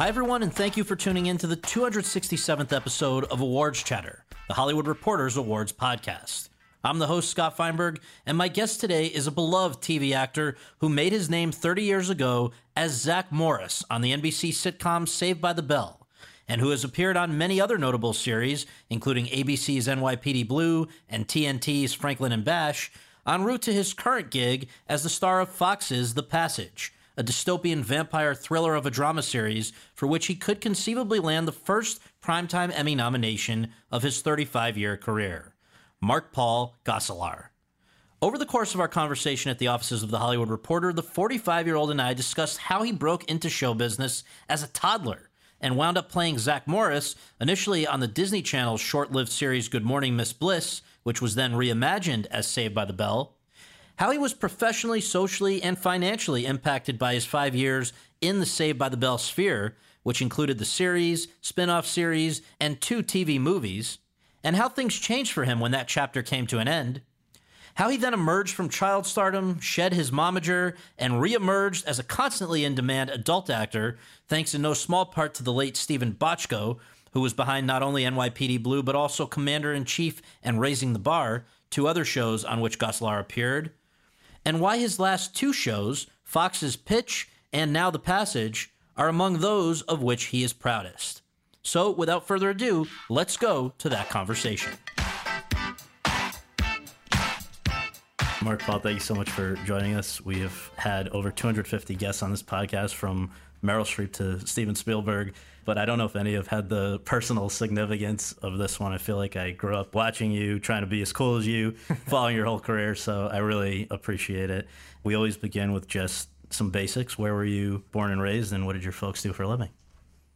Hi, everyone, and thank you for tuning in to the 267th episode of Awards Chatter, the Hollywood Reporters Awards podcast. I'm the host, Scott Feinberg, and my guest today is a beloved TV actor who made his name 30 years ago as Zack Morris on the NBC sitcom Saved by the Bell, and who has appeared on many other notable series, including ABC's NYPD Blue and TNT's Franklin and Bash, en route to his current gig as the star of Fox's The Passage, a dystopian vampire thriller of a drama series for which he could conceivably land the first Primetime Emmy nomination of his 35 year career. Mark Paul Gosselaar. Over the course of our conversation at the offices of the Hollywood Reporter, the 45 year old and I discussed how he broke into show business as a toddler and wound up playing Zack Morris, initially on the Disney Channel's short lived series Good Morning Miss Bliss, which was then reimagined as Saved by the Bell. How he was professionally, socially, and financially impacted by his five years in the Saved by the Bell sphere, which included the series, spin off series, and two TV movies and how things changed for him when that chapter came to an end. How he then emerged from child stardom, shed his momager, and reemerged as a constantly in demand adult actor, thanks in no small part to the late Steven Bochco, who was behind not only NYPD Blue, but also Commander in Chief and Raising the Bar, two other shows on which Gosselaar appeared. And why his last two shows, Fox's Pitch and Now the Passage, are among those of which he is proudest. So, without further ado, let's go to that conversation. Mark Paul, thank you so much for joining us. We have had over 250 guests on this podcast from Meryl Streep to Steven Spielberg, but I don't know if any have had the personal significance of this one. I feel like I grew up watching you, trying to be as cool as you, following your whole career, so I really appreciate it. We always begin with just some basics. Where were you born and raised, and what did your folks do for a living?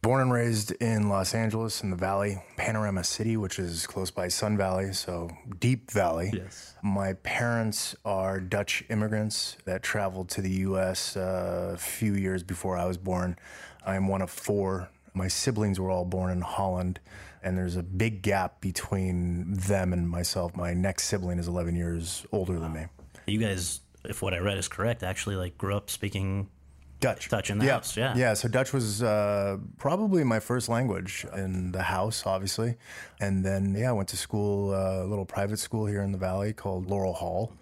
Born and raised in Los Angeles in the Valley, Panorama City, which is close by Sun Valley, so deep valley. Yes. My parents are Dutch immigrants that traveled to the U.S. Uh, a few years before I was born. I'm one of four. My siblings were all born in Holland, and there's a big gap between them and myself. My next sibling is 11 years older than me. You guys, if what I read is correct, actually like grew up speaking Dutch. Dutch in the yeah. house, yeah. Yeah, so Dutch was uh, probably my first language in the house, obviously. And then, yeah, I went to school, uh, a little private school here in the Valley called Laurel Hall.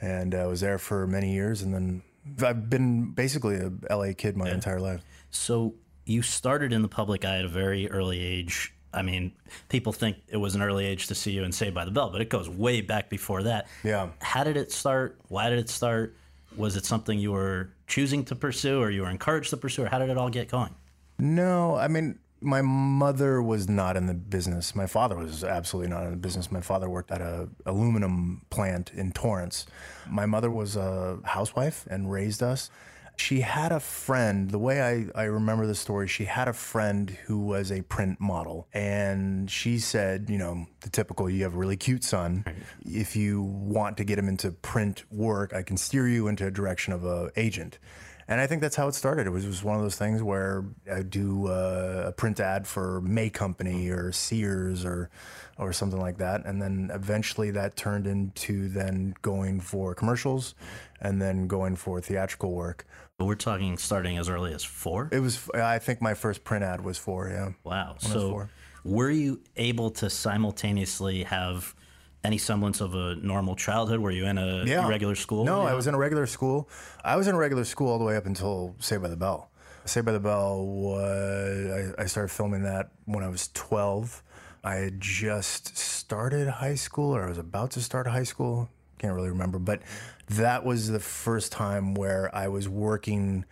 And I was there for many years. And then I've been basically a LA kid my entire life. So you started in the public eye at a very early age. I mean, people think it was an early age to see you in Saved by the Bell, but it goes way back before that. Yeah. How did it start? Why did it start? Was it something you were choosing to pursue or you were encouraged to pursue, or how did it all get going? No, I mean, my mother was not in the business. My father was absolutely not in the business. My father worked at a aluminum plant in Torrance. My mother was a housewife and raised us. She had a friend, the way I, I remember the story, she had a friend who was a print model. And she said, you know, the typical, you have a really cute son. If you want to get him into print work, I can steer you into a direction of a agent. And I think that's how it started. It was, it was one of those things where I do uh, a print ad for May Company or Sears or or something like that, and then eventually that turned into then going for commercials, and then going for theatrical work. But we're talking starting as early as four. It was I think my first print ad was four. yeah. Wow. So were you able to simultaneously have any semblance of a normal childhood? Were you in a Yeah. regular school? No, Yeah. I was in a regular school. I was in a regular school all the way up until Saved by the Bell. Saved by the Bell was, I, I started filming that when I was 12. I had just started high school or I was about to start high school. Can't really remember. But that was the first time where I was working,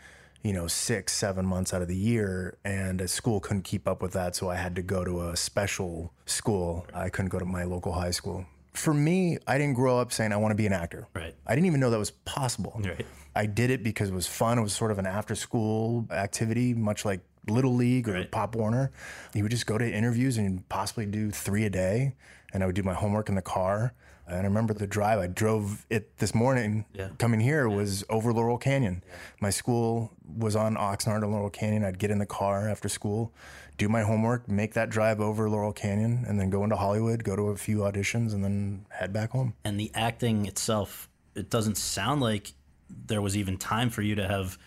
you know, six, seven months out of the year and a school couldn't keep up with that. So I had to go to a special school. I couldn't go to my local high school. For me, I didn't grow up saying I want to be an actor. Right. I didn't even know that was possible. Right. I did it because it was fun. It was sort of an after school activity, much like Little League or Right. Pop Warner. You would just go to interviews and possibly do three a day. And I would do my homework in the car. And I remember the drive. I drove it this morning Yeah. coming here was over Laurel Canyon. My school was on Oxnard and Laurel Canyon. I'd get in the car after school, do my homework, make that drive over Laurel Canyon, and then go into Hollywood, go to a few auditions, and then head back home. and the acting itself, it doesn't sound like there was even time for you to have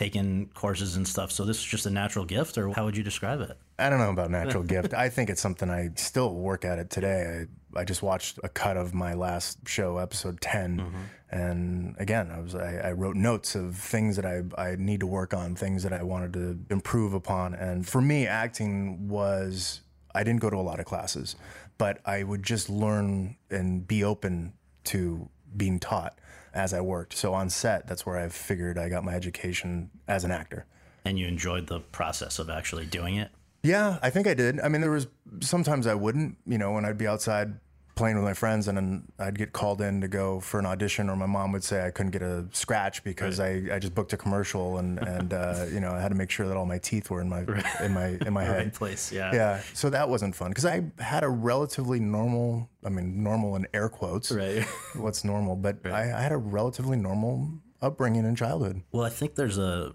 taken courses and stuff. So this is just a natural gift, or how would you describe it? I don't know about natural gift. I think it's something I still work at it today. I, I just watched a cut of my last show, episode 10. Mm-hmm. And again, I was I, I wrote notes of things that I, I need to work on, things that I wanted to improve upon. And for me, acting was I didn't go to a lot of classes, but I would just learn and be open to being taught as I worked. So on set, that's where I figured I got my education as an actor. And you enjoyed the process of actually doing it? Yeah, I think I did. I mean, there was sometimes I wouldn't, you know, when I'd be outside playing with my friends and then I'd get called in to go for an audition or my mom would say I couldn't get a scratch because I, I just booked a commercial and, and uh, you know, I had to make sure that all my teeth were in my in my in my head. Right place, yeah. Yeah. So that wasn't fun because I had a relatively normal, I mean, normal in air quotes. Right. What's normal, but I, I had a relatively normal upbringing in childhood. Well, I think there's a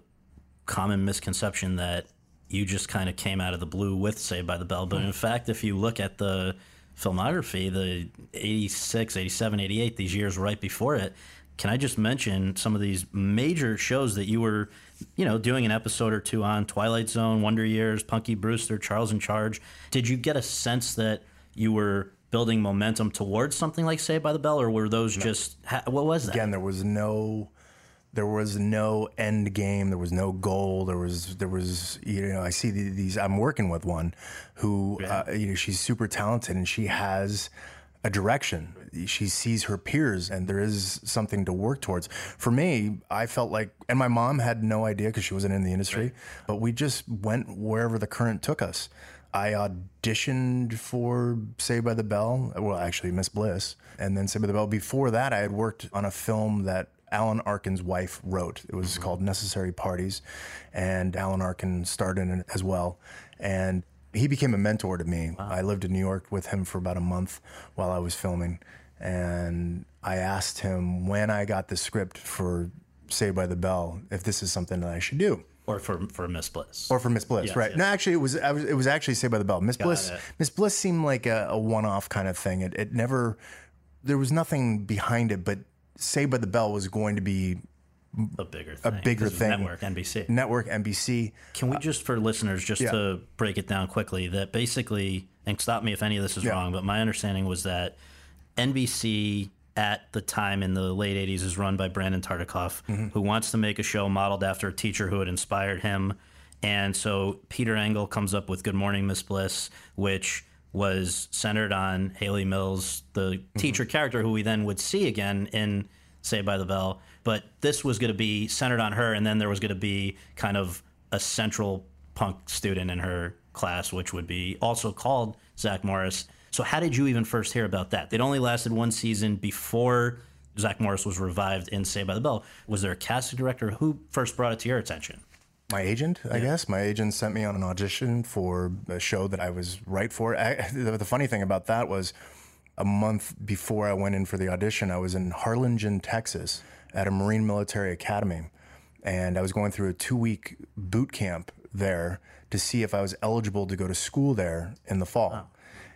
common misconception that you just kind of came out of the blue with Saved by the Bell. But in fact, if you look at the filmography, the 86, 87, 88, these years right before it, can I just mention some of these major shows that you were, you know, doing an episode or two on Twilight Zone, Wonder Years, Punky Brewster, Charles in Charge? Did you get a sense that you were building momentum towards something like Saved by the Bell, or were those just what was that? Again, there was no there was no end game there was no goal there was there was you know i see these i'm working with one who yeah. uh, you know she's super talented and she has a direction she sees her peers and there is something to work towards for me i felt like and my mom had no idea because she wasn't in the industry right. but we just went wherever the current took us I auditioned for Saved by the Bell, well, actually, Miss Bliss, and then Saved by the Bell. Before that, I had worked on a film that Alan Arkin's wife wrote. It was mm-hmm. called Necessary Parties, and Alan Arkin starred in it as well. And he became a mentor to me. Wow. I lived in New York with him for about a month while I was filming, and I asked him when I got the script for Saved by the Bell if this is something that I should do. Or for for Miss Bliss. Or for Miss Bliss, yes, right? Yes. No, actually, it was, was, it was actually Saved by the Bell. Miss Bliss Miss Bliss seemed like a, a one off kind of thing. It, it never there was nothing behind it, but Saved by the Bell was going to be a bigger thing. A bigger thing. Network NBC. Network NBC. Can we just for listeners just yeah. to break it down quickly that basically and stop me if any of this is yeah. wrong, but my understanding was that NBC at the time in the late 80s is run by Brandon Tartikoff, mm-hmm. who wants to make a show modeled after a teacher who had inspired him. And so Peter Engel comes up with Good Morning Miss Bliss, which was centered on Hayley Mills, the mm-hmm. teacher character who we then would see again in Saved by the Bell. But this was going to be centered on her, and then there was going to be kind of a central punk student in her class, which would be also called Zack Morris. So, how did you even first hear about that? It only lasted one season before Zack Morris was revived in Saved by the Bell. Was there a casting director who first brought it to your attention? My agent, I yeah. guess. My agent sent me on an audition for a show that I was right for. I, the, the, funny thing about that was a month before I went in for the audition, I was in Harlingen, Texas at a Marine Military Academy. And I was going through a two week boot camp there to see if I was eligible to go to school there in the fall. Wow.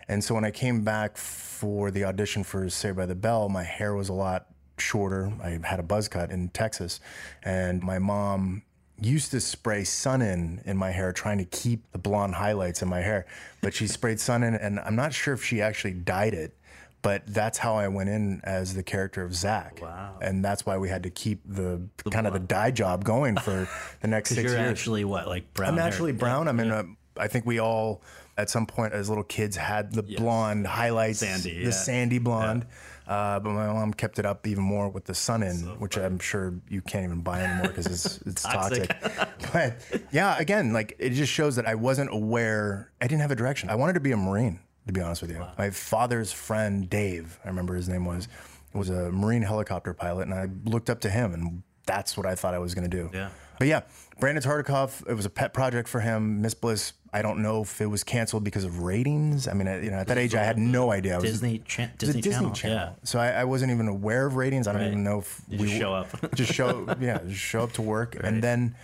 And so when I came back for the audition for Saved by the Bell, my hair was a lot shorter. I had a buzz cut in Texas. And my mom used to spray Sun-In in my hair, trying to keep the blonde highlights in my hair. But she sprayed Sun-In, and I'm not sure if she actually dyed it. But that's how I went in as the character of Zack. Wow. And that's why we had to keep the, the kind blonde. of the dye job going for the next six you're years. actually what, like brown? I'm naturally hair. brown. Yeah. I mean, yeah. uh, I think we all, at some point as little kids, had the yes. blonde highlights, sandy, the yeah. sandy blonde. Uh, but my mom kept it up even more with the Sun-In, so which I'm sure you can't even buy anymore because it's, it's toxic. toxic. but yeah, again, like it just shows that I wasn't aware. I didn't have a direction. I wanted to be a Marine, to be honest with you. Wow. My father's friend, Dave, I remember his name was, was a Marine helicopter pilot, and I looked up to him, and that's what I thought I was going to do. Yeah. But yeah, Brandon Tartikoff, it was a pet project for him. Miss Bliss I don't know if it was canceled because of ratings. I mean, you know, at that age, I had no idea. Was, Disney, cha- Disney, Disney Channel. Channel. Yeah. So I, I, wasn't even aware of ratings. I don't right. even know if you we just show up. just show, yeah, just show up to work, right. and then,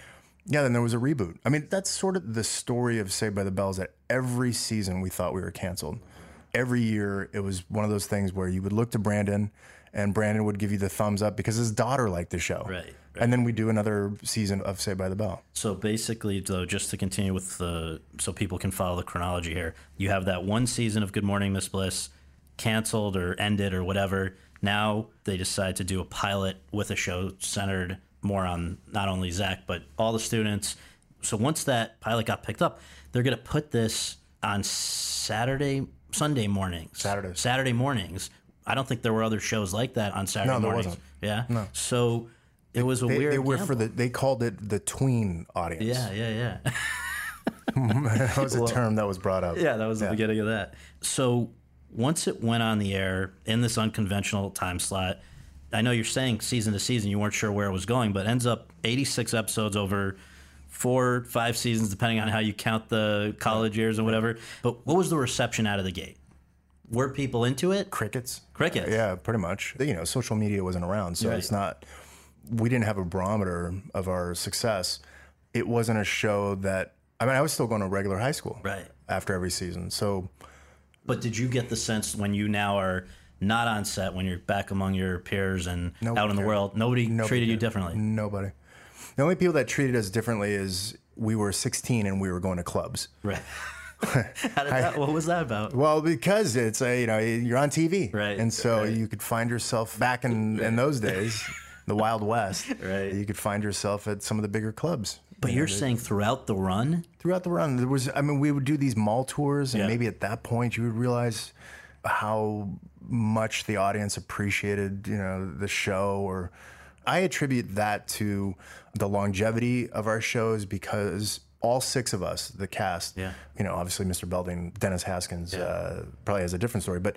yeah, then there was a reboot. I mean, that's sort of the story of Saved by the Bells. That every season we thought we were canceled. Every year, it was one of those things where you would look to Brandon and Brandon would give you the thumbs up because his daughter liked the show. Right. And then we do another season of Saved by the Bell. So basically, though, just to continue with the so people can follow the chronology here, you have that one season of Good Morning Miss Bliss canceled or ended or whatever. Now they decide to do a pilot with a show centered more on not only Zack but all the students. So once that pilot got picked up, they're going to put this on Saturday, Sunday mornings, Saturdays. Saturday mornings. I don't think there were other shows like that on Saturday No, there mornings. wasn't. Yeah. No. So it was a They, weird. they were for the. They called it the tween audience. Yeah, yeah, yeah. that was a term that was brought up. Yeah, that was the beginning of that. So once it went on the air in this unconventional time slot, I know you're saying season to season you weren't sure where it was going, but ends up 86 episodes over four, five seasons, depending on how you count the college years and whatever. But what was the reception out of the gate? Were people into it? Crickets. Crickets. Yeah, pretty much. You know, social media wasn't around, so Right. it's not. We didn't have a barometer of our success. It wasn't a show that. I mean, I was still going to regular high school. Right. After every season, so But did you get the sense when you now are not on set, when you're back among your peers and Nobody out in the cared. world, nobody, treated you differently? nobody. The only people that treated us differently is we were 16 and we were going to clubs. Right. How did that, what was that about? Well, because it's a you know you're on TV, Right, And so right. you could find yourself back in in those days, the Wild West. Right. You could find yourself at some of the bigger clubs. But you're saying throughout the run? throughout the run there was i mean we would do these mall tours and Yeah. maybe at that point you would realize how much the audience appreciated you know the show or i attribute that to the longevity of our shows because all six of us the cast Yeah. you know obviously mr belding dennis haskins uh, probably has a different story but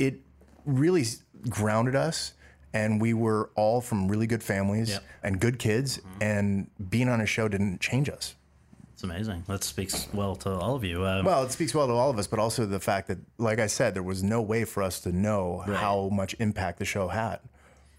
it really grounded us and we were all from really good families Yep. and good kids and being on a show didn't change us It's amazing. That speaks well to all of you. Um, well, it speaks well to all of us, but also the fact that, like I said, there was no way for us to know how much impact the show had.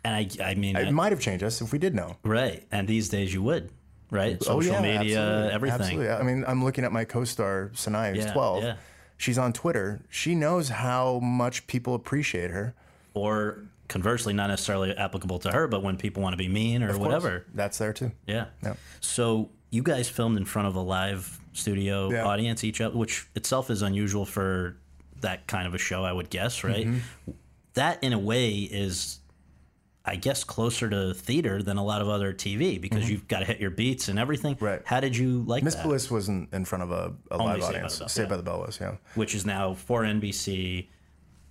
and I, I mean, It I- might have changed us if we did know. right. And these days you would, right? Oh, Social yeah, media, absolutely. everything. Absolutely. I mean, I'm looking at my co-star Saniyya, who's Yeah, 12. yeah. She's on Twitter. She knows how much people appreciate her. Or conversely, not necessarily applicable to her, but when people want to be mean or whatever. That's there too. Yeah. Yeah. So you guys filmed in front of a live studio Yeah. audience each other, which itself is unusual for that kind of a show, I would guess, right? Mm-hmm. That in a way is I guess closer to theater than a lot of other TV because you've got to hit your beats and everything. Mm-hmm. Right. How did you like Miss that? Bliss wasn't in front of a, a live audience. Saved by the Bell was, yeah. Which is now for NBC,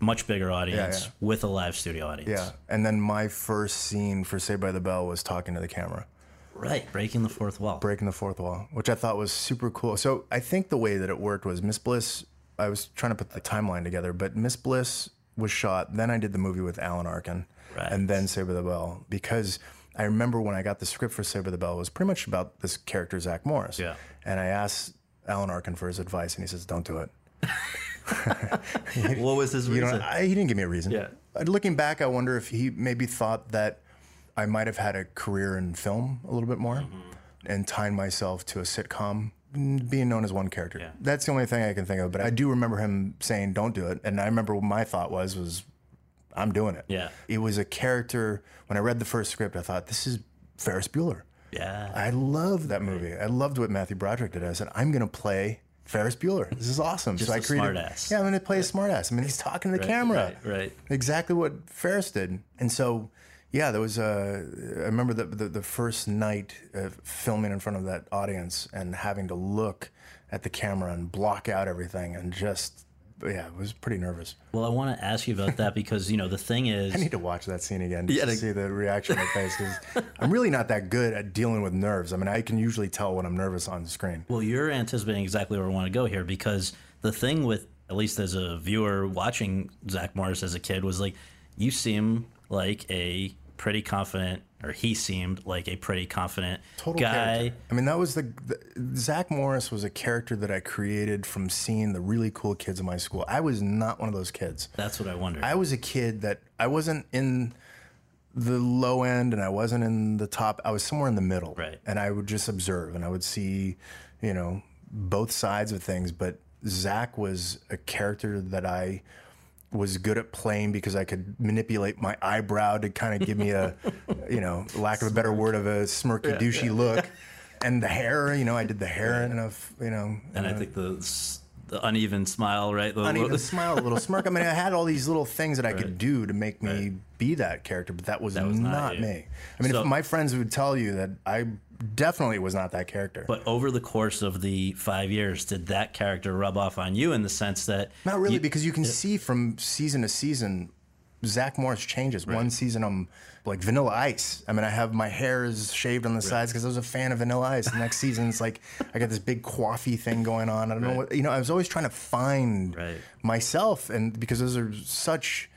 much bigger audience yeah. with a live studio audience. Yeah. And then my first scene for Saved by the Bell was talking to the camera. Right. Breaking the fourth wall. breaking the fourth wall, which I thought was super cool. So I think the way that it worked was Miss Bliss. I was trying to put the timeline together, but Miss Bliss was shot. Then I did the movie with Alan Arkin, Right. and then Saved by the Bell because I remember when I got the script for Saved by the Bell it was pretty much about this character Zack Morris. Yeah. And I asked Alan Arkin for his advice, and he says, "Don't do it." what was his You reason? know, I, he didn't give me a reason. Yeah. Uh, Looking back, I wonder if he maybe thought that I might have had a career in film a little bit more Mm-hmm. and tied myself to a sitcom, being known as one character. Yeah. That's the only thing I can think of. But I do remember him saying, "Don't do it," and I remember what my thought was was, "I'm doing it." Yeah. It was a character. When I read the first script, I thought, "This is Ferris Bueller." yeah. I loved that movie. I loved what Matthew Broderick did. I said, I'm going to play Ferris Bueller. This is awesome. Just so I a created. smartass. Yeah, I'm going to play a smartass. I mean, he's talking to the camera. right, right. Exactly what Ferris did. And so, yeah, there was a. I remember the the, the first night of filming in front of that audience and having to look at the camera and block out everything and just. Yeah, it was pretty nervous. Well, I want to ask you about that because you know the thing is, I need to watch that scene again Yeah, to see the reaction on my face because I'm really not that good at dealing with nerves. I mean, I can usually tell when I'm nervous on the screen. well, you're anticipating exactly where I want to go here because the thing with at least as a viewer watching Zack Morris as a kid was like you seem like a pretty confident, or he seemed like a pretty confident Total guy. character. I mean, that was the, the Zack Morris was a character that I created from seeing the really cool kids in my school. I was not one of those kids. That's what I wondered. I was a kid that I wasn't in the low end and I wasn't in the top. I was somewhere in the middle. Right. And I would just observe and I would see, you know, both sides of things. But Zack was a character that I was good at playing because I could manipulate my eyebrow to kind of give me a, you know, lack of a better word of a smirky, douchey look. And the hair, you know, I did the hair and a, you know, And I uh, think the the uneven smile, right? The, uneven smile, a little smirk. I mean, I had all these little things that I could do to make me be that character, but that was, was not, not me. I mean, So- if my friends would tell you that I definitely was not that character. But over the course of the five years, did that character rub off on you in the sense that Not really, you- because you can see from season to season, Zack Morris changes. One season I'm like Vanilla Ice. I mean, I have my hair is shaved on the sides because I was a fan of Vanilla Ice. The next season, it's like I got this big coiffy thing going on. I don't know what you know. I was always trying to find Right. myself, and because those are such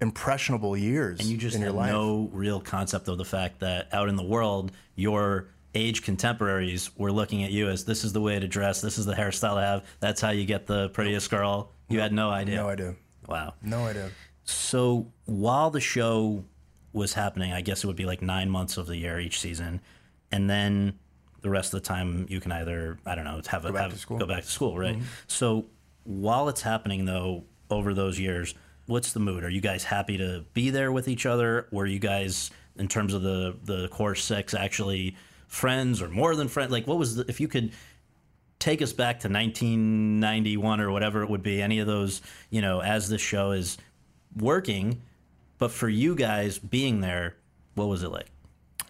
impressionable years and you just in your life. no real concept of the fact that out in the world, your age contemporaries were looking at you as this is the way to dress, this is the hairstyle to have, that's how you get the prettiest girl. You had no idea. no idea. Wow. No idea. So while the show was happening, I guess it would be like nine months of the year each season, and then the rest of the time you can either I don't know have a go back have, to school. go back to school, right? Mm-hmm. So while it's happening though, over those years, what's the mood? Are you guys happy to be there with each other? Were you guys in terms of the the core six actually friends or more than friends? Like what was the if you could take us back to 1991 or whatever it would be any of those you know as this show is working but for you guys being there what was it like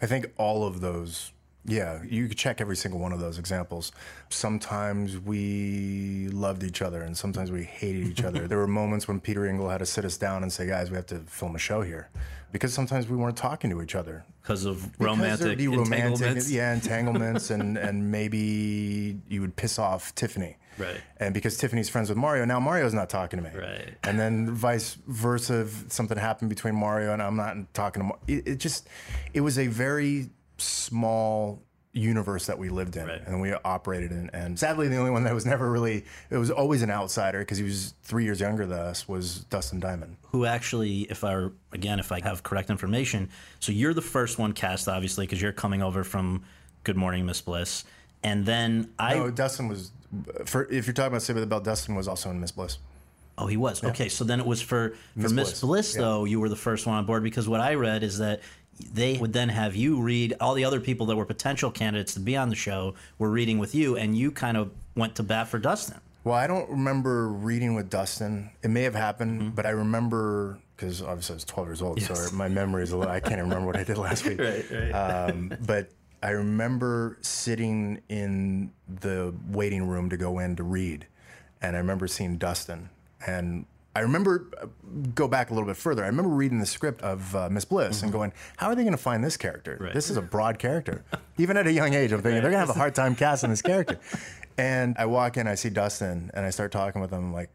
I think all of those, yeah, you could check every single one of those examples. Sometimes we loved each other and sometimes we hated each other. there were moments when Peter Engel had to sit us down and say, guys, we have to film a show here. Because sometimes we weren't talking to each other. because of Because romantic there'd romantic, entanglements yeah, entanglements, and and maybe you would piss off Tiffany, Right. And because Tiffany's friends with Mario, now Mario's not talking to me, Right. And then vice versa, something happened between Mario and I'm not talking to Mario. It, it just, it was a very small universe that we lived in Right. and we operated in. And sadly, the only one that was never really, it was always an outsider because he was three years younger than us was Dustin Diamond. who actually if i again if i have correct information so you're the first one cast obviously because you're coming over from good morning miss bliss and then i No, Dustin was, for if you're talking about Saved by the Bell, Dustin was also in Miss Bliss. Oh, he was. Okay, so then it was for for Miss Bliss. Bliss, though. You were the first one on board because what I read is that they would then have you read all the other people that were potential candidates to be on the show were reading with you, and you kind of went to bat for Dustin. Well, I don't remember reading with Dustin. It may have happened, Mm-hmm. but I remember because obviously I was 12 years old, so my memory is a little. I can't even remember what I did last week. Right, right. Um, but I remember sitting in the waiting room to go in to read, and I remember seeing Dustin, and I remember uh, go back a little bit further. I remember reading the script of uh, Miss Bliss and going, "How are they going to find this character? Right. This is a broad character." Even at a young age, I'm thinking they're going to have a hard time casting this character. And I walk in, I see Dustin, and I start talking with him like.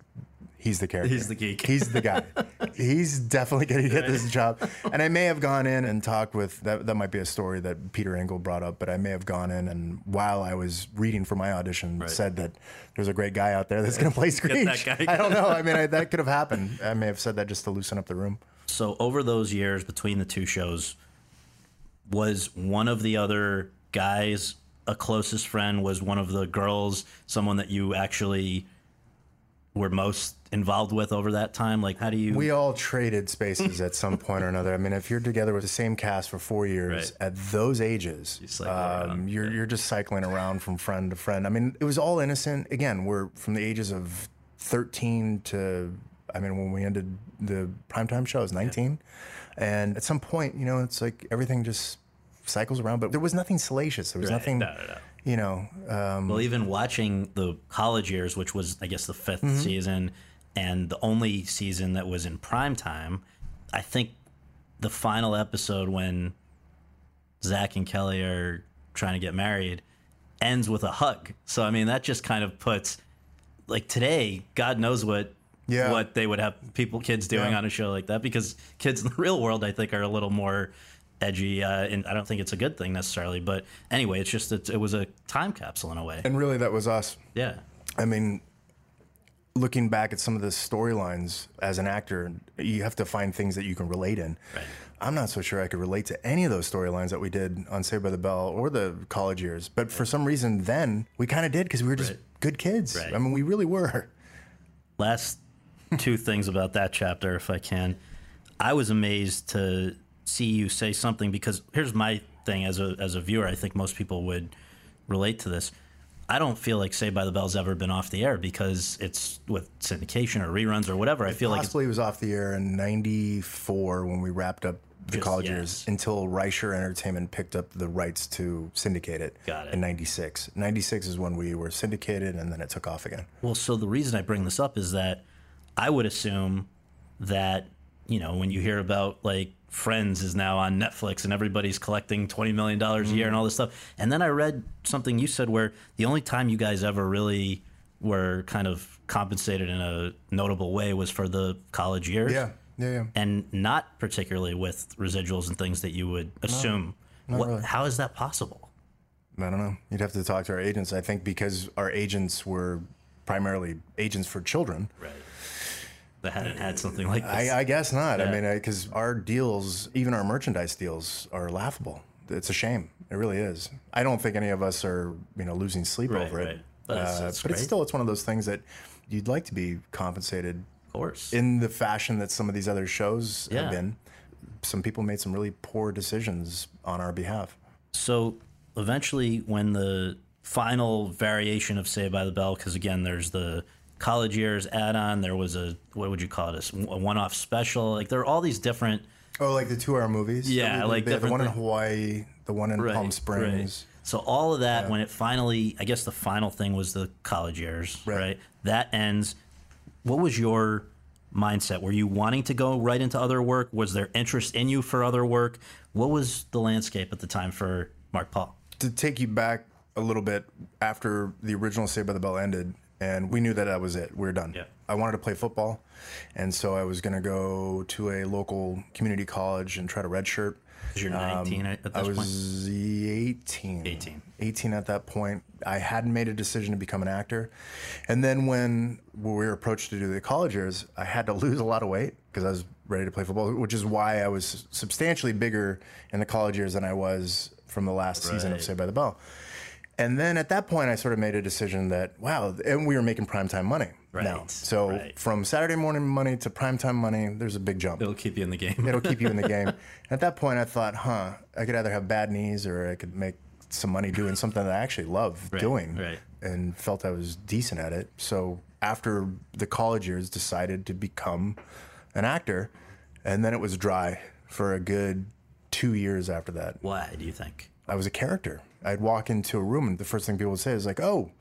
He's the character. He's the geek. He's the guy. He's definitely going to get this job. And I may have gone in and talked with that. That might be a story that Peter Engel brought up, but I may have gone in and while I was reading for my audition, said that there's a great guy out there that's going to play Screech. I don't know. I mean, I, that could have happened. I may have said that just to loosen up the room. So over those years between the two shows, was one of the other guys a closest friend? Was one of the girls someone that you actually were most involved with over that time? Like, how do you? We all traded spaces at some point or another. I mean, if you're together with the same cast for four years Right. at those ages, cycle um, you're you're just cycling around from friend to friend. I mean, it was all innocent. Again, we're from the ages of 13 to, I mean, when we ended the primetime show, I was 19, and at some point, you know, it's like everything just cycles around. But there was nothing salacious. There was Right. nothing, No, no, no. You know. Um, Well, even watching the college years, which was, I guess, the 5th season, and the only season that was in prime time, I think the final episode when Zack and Kelly are trying to get married ends with a hug. So, I mean, that just kind of puts, like today, God knows what. Yeah. What they would have people, kids doing Yeah. on a show like that, because kids in the real world, I think, are a little more edgy, uh, and I don't think it's a good thing necessarily. But anyway, it's just that it was a time capsule in a way. and really, that was us. Yeah. I mean, looking back at some of the storylines as an actor, you have to find things that you can relate in. Right. I'm not so sure I could relate to any of those storylines that we did on Saved by the Bell or the college years. But for some reason, then we kind of did because we were just Right. good kids. Right. I mean, we really were. Last two things about that chapter, if I can. I was amazed to see you say something because here's my thing as a as a viewer. I think most people would relate to this. I don't feel like Saved by the Bell's ever been off the air because it's with syndication or reruns or whatever. I feel like it's Possibly was off the air in '94 when we wrapped up the Just- college yes. years until Rysher Entertainment picked up the rights to syndicate it, Got it. in '96. '96 is when we were syndicated, and then it took off again. Well, so the reason I bring this up is that I would assume that, you know, when you hear about like Friends is now on Netflix and everybody's collecting $20 million a year and mm. all this stuff. And then I read something you said where the only time you guys ever really were kind of compensated in a notable way was for the college years. Yeah, yeah, yeah. And not particularly with residuals and things that you would assume. what, really. How is that possible? I don't know. You'd have to talk to our agents. I think because our agents were primarily agents for children. Right. That hadn't had something like this. I, I guess not. Yeah. I mean, because our deals, even our merchandise deals, are laughable. It's a shame. It really is. I don't think any of us are, you know, losing sleep Right, over it. right. But it's- Uh, but it's still, it's one of those things that you'd like to be compensated of course. in the fashion that some of these other shows Yeah. have been. Some people made some really poor decisions on our behalf. So eventually, when the final variation of Saved by the Bell, because again, there's the college years add-on. There was a what would you call it? A one-off special. Like there are all these different. Oh, like the two-hour movies. Yeah, like the, one in Hawaii, the one in Palm Springs. So all of that, when it finally, I guess the final thing was the college years, right? Right. That ends. What was your mindset? Were you wanting to go right into other work? Was there interest in you for other work? What was the landscape at the time for Mark Paul? to take you back a little bit after the original Saved by the Bell ended, and we knew that that was it. We were done. Yeah. I wanted to play football, and so I was going to go to a local community college and try to redshirt. You're 19 at this Um, I point. was 18. 18. 18 at that point. I hadn't made a decision to become an actor. And then when we were approached to do the college years, I had to lose a lot of weight because I was ready to play football, which is why I was substantially bigger in the college years than I was from the last season of Right. Saved by the Bell. And then at that point, I sort of made a decision that, wow, and we were making primetime money now. Right, So right. from Saturday morning money to primetime money, there's a big jump It'll keep you in the game. it'll keep you in the game. At that point, I thought, huh, I could either have bad knees or I could make some money doing something that I actually love doing right. and felt I was decent at it. So after the college years, decided to become an actor, and then it was dry for a good two years after that. Why do you think? I was a character. I'd walk into a room and the first thing people would say is like, "Oh,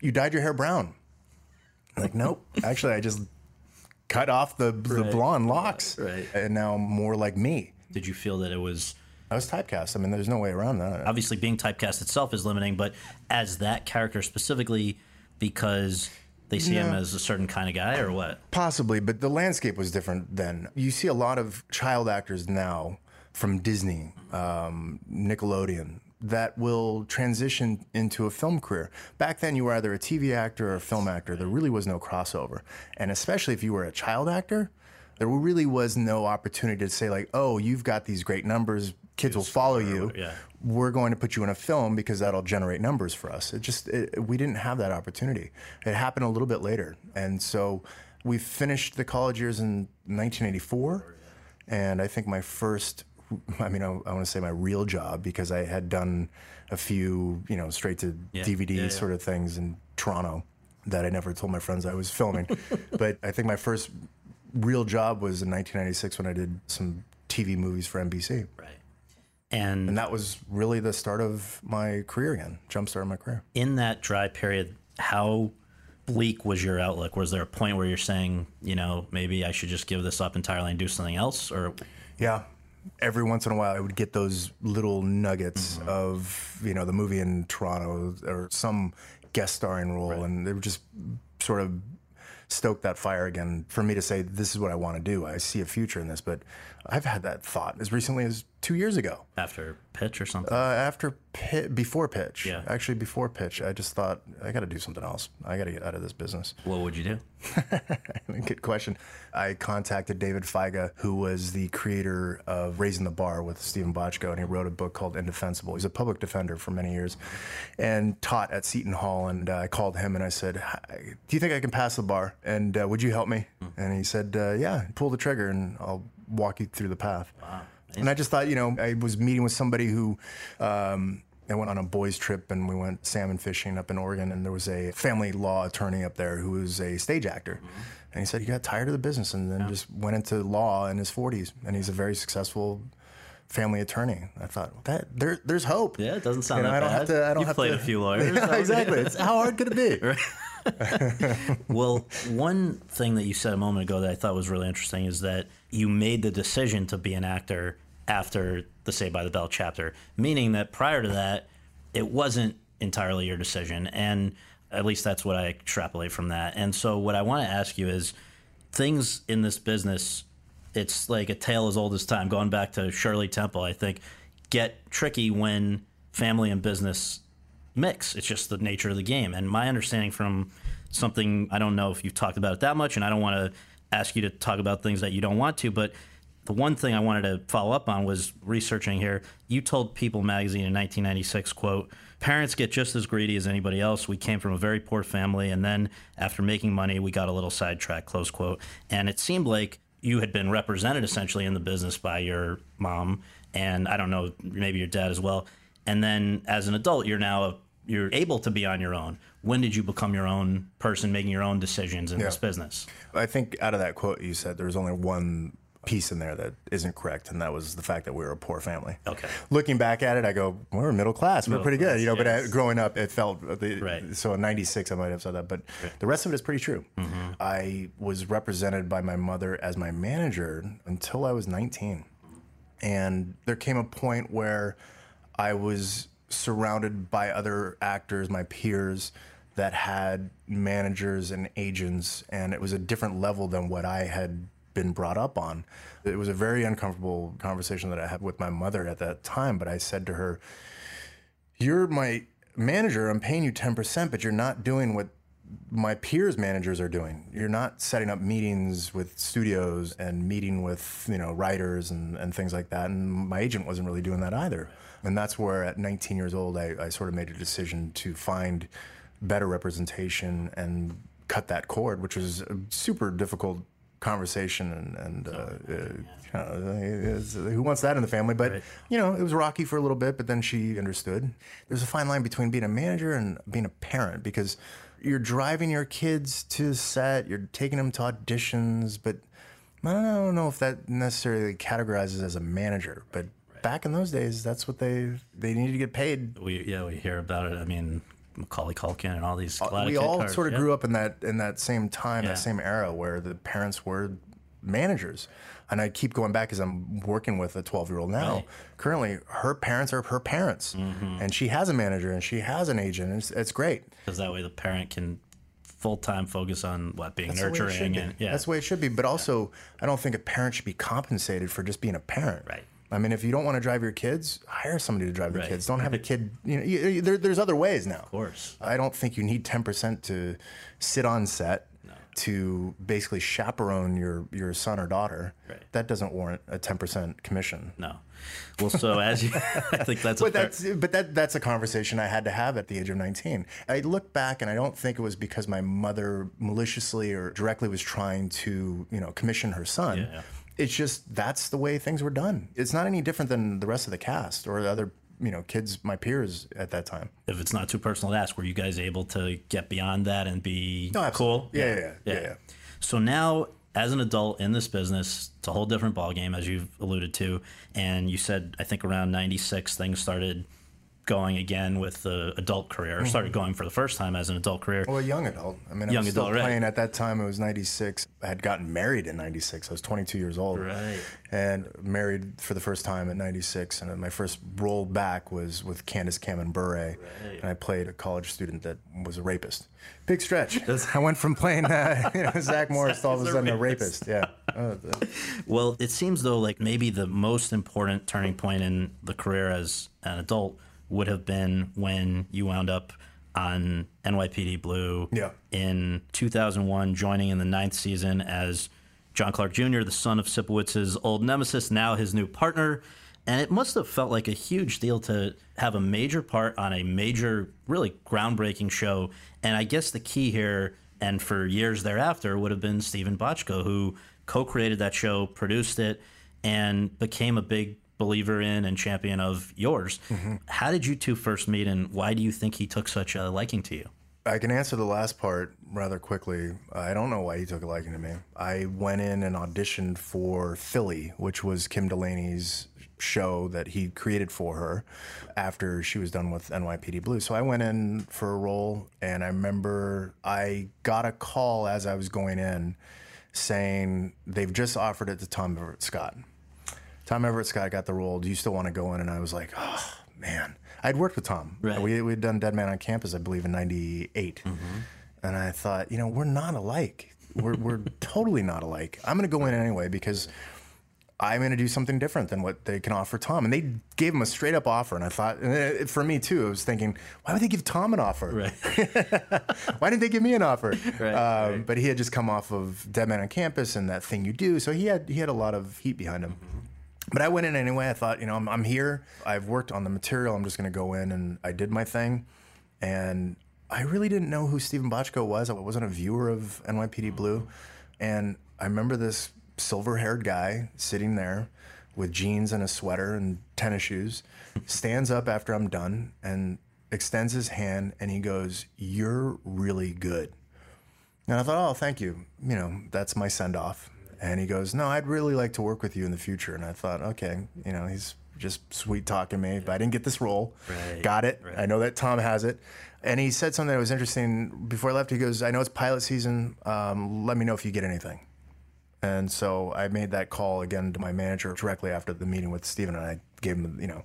you dyed your hair brown." I'm like, nope. Actually, I just cut off the the blonde locks, Right. and now I'm more like me. Did you feel that it was I was typecast. I mean, there's no way around that. obviously being typecast itself is limiting, but as that character specifically because they see him as a certain kind of guy or what? Possibly, but the landscape was different then. You see a lot of child actors now from Disney, um, Nickelodeon, that will transition into a film career. Back then, you were either a TV actor or a film actor. There really was no crossover. And especially if you were a child actor, there really was no opportunity to say, like, oh, you've got these great numbers, kids will follow you. yeah. We're going to put you in a film because that'll generate numbers for us. It just, it, we didn't have that opportunity. It happened a little bit later. And so we finished the college years in 1984. And I think my first, I mean, I, I want to say my real job because I had done a few, you know, straight to DVD yeah, yeah. sort of things in Toronto that I never told my friends I was filming. but I think my first real job was in 1996 when I did some TV movies for NBC. Right. And, And that was really the start of my career again, jumpstart of my career. in that dry period, how bleak was your outlook? Was there a point where you're saying, you know, maybe I should just give this up entirely and do something else? Or Yeah. Every once in a while, I would get those little nuggets mm-hmm. of, you know, the movie in Toronto or some guest starring role. And they would just sort of stoke that fire again for me to say, this is what I want to do. I see a future in this. But I've had that thought as recently as two years ago. After pitch or something? Uh, after pi- before pitch, Yeah. actually before pitch, I just thought I got to do something else. I got to get out of this business. what would you do? Good question. I contacted David Feige, who was the creator of Raising the Bar with Steven Bochco, and he wrote a book called Indefensible. He's a public defender for many years and taught at Seton Hall. And uh, I called him and I said, "Hi, Do you think I can pass the bar? And uh, would you help me? And he said, uh, Yeah, pull the trigger and I'll walk you through the path. And I just thought, you know, I was meeting with somebody who. Um, I went on a boys' trip and we went salmon fishing up in Oregon, and there was a family law attorney up there who was a stage actor. And he said he got tired of the business and then just went into law in his 40s, and he's a very successful family attorney. I thought that there, there's hope. Yeah, it doesn't sound You know, that I don't bad. have to. I don't You've have played to, a few lawyers. Yeah, exactly. It's, how hard could it be? Well, one thing that you said a moment ago that I thought was really interesting is that you made the decision to be an actor after the Saved by the Bell chapter, meaning that prior to that, it wasn't entirely your decision. And at least that's what I extrapolate from that. And so, what I want to ask you is things in this business, it's like a tale as old as time, going back to Shirley Temple, I think, get tricky when family and business mix. It's just the nature of the game. And my understanding from something, I don't know if you've talked about it that much, and I don't want to ask you to talk about things that you don't want to, but the one thing I wanted to follow up on was researching here. You told People magazine in 1996, quote, Parents get just as greedy as anybody else. We came from a very poor family, and then after making money, we got a little sidetracked, close quote. And it seemed like you had been represented essentially in the business by your mom, and I don't know, maybe your dad as well. And then as an adult, you're now a, you're able to be on your own. When did you become your own person, making your own decisions in this business? I think out of that quote you said, there's only one piece in there that isn't correct, and that was the fact that we were a poor family. Okay. Looking back at it, I go, we we're middle class. We're pretty good, you know. But. I, growing up, it felt the, Right. so in '96 I might have said that, but the rest of it is pretty true. Mm-hmm. I was represented by my mother as my manager until I was 19, and there came a point where I was surrounded by other actors, my peers, that had managers and agents, and it was a different level than what I had been brought up on. It was a very uncomfortable conversation that I had with my mother at that time, but I said to her, You're my manager, I'm paying you 10%, but you're not doing what my peers managers are doing. You're not setting up meetings with studios and meeting with, you know, writers and, and things like that. And my agent wasn't really doing that either. And that's where at 19 years old, I, I sort of made a decision to find better representation and cut that cord, which was a super difficult conversation and, and uh, uh, you know, who wants that in the family? But you know, it was rocky for a little bit, but then she understood. There's a fine line between being a manager and being a parent because you're driving your kids to set, you're taking them to auditions, but I don't know if that necessarily categorizes as a manager. But back in those days, that's what they they needed to get paid. We yeah, we hear about it. I mean, Macaulay Culkin and all these. Uh, we all cars, sort of yeah. grew up in that in that same time, Yeah. that same era where the parents were managers. And I keep going back as I'm working with a 12 year old now. Right. Currently, her parents are her parents, Mm-hmm. and she has a manager and she has an agent. It's, it's great. because that way the parent can full time focus on what being That's nurturing be. and yeah, That's the way it should be. But also, I don't think a parent should be compensated for just being a parent. Right. I mean, if you don't want to drive your kids, hire somebody to drive your Right. kids. Don't have a kid. You know, you, you- there, there's other ways now. Of course. I don't think you need 10% to sit on set to basically chaperone your, your son or daughter. Right. That doesn't warrant a 10% commission. no. Well, so as you, I think that's a But that's but that that's a conversation I had to have at the age of 19. I look back and I don't think it was because my mother maliciously or directly was trying to, you know, commission her son. Yeah. It's just that's the way things were done. It's not any different than the rest of the cast or the other, you know, kids my peers at that time. if it's not too personal to ask, were you guys able to get beyond that and be No, cool? Yeah, yeah, yeah, yeah, yeah. So now, as an adult in this business, it's a whole different ballgame, as you've alluded to. And you said, I think around '96, things started going again with the adult career, or started going for the first time as an adult career. Well, a young adult. I mean, I Young was still adult, right. playing at that time. It was '96. I had gotten married in '96. I was 22 years old, Right. and married for the first time at '96. And my first role back was with Candace Cameron Bure, and I played a college student that was a rapist. Big stretch. I went from playing uh, you know, Zack Morris to all of a Zack is a sudden a rapist. rapist. Yeah. Uh, Well, it seems though like maybe the most important turning point in the career as an adult would have been when you wound up on NYPD Blue Yeah. in 2001, joining in the ninth season as John Clark Jr., the son of Sipowicz's old nemesis, now his new partner. And it must have felt like a huge deal to have a major part on a major, really groundbreaking show. And I guess the key here, and for years thereafter, would have been Steven Bochco, who co created that show, produced it, and became a big believer in and champion of yours. Mm-hmm. How did you two first meet, and why do you think he took such a liking to you? I can answer the last part rather quickly. I don't know why he took a liking to me. I went in and auditioned for Philly, which was Kim Delaney's show that he created for her after she was done with NYPD Blue. So I went in for a role, and I remember I got a call as I was going in saying they've just offered it to Tom Everett Scott. Tom Everett Scott got the role. Do you still want to go in? And I was like, oh man, I'd worked with Tom. Right. We we'd done Dead Man on Campus, I believe, in '98, and I thought, you know, we're not alike. We're we're totally not alike. I'm going to go in anyway because I'm going to do something different than what they can offer Tom. And they gave him a straight up offer, and I thought, and it, for me too, I was thinking, why would they give Tom an offer? Right. Why didn't they give me an offer? Right, um, right. But he had just come off of Dead Man on Campus and that thing you do, so he had he had a lot of heat behind him. But I went in anyway. I thought, you know, I'm, I'm here. I've worked on the material. I'm just going to go in and I did my thing. And I really didn't know who Steven Bochco was. I wasn't a viewer of NYPD Blue. And I remember this silver haired guy sitting there with jeans and a sweater and tennis shoes, stands up after I'm done and extends his hand and he goes, You're really good. And I thought, oh, thank you. You know, that's my send off. And he goes, no, I'd really like to work with you in the future. And I thought, okay, you know, he's just sweet talking me, but I didn't get this role. Right, Got it. right. I know that Tom has it. And he said something that was interesting before I left. He goes, I know it's pilot season. Um, let me know if you get anything. And so I made that call again to my manager directly after the meeting with Steven, and I gave him, you know,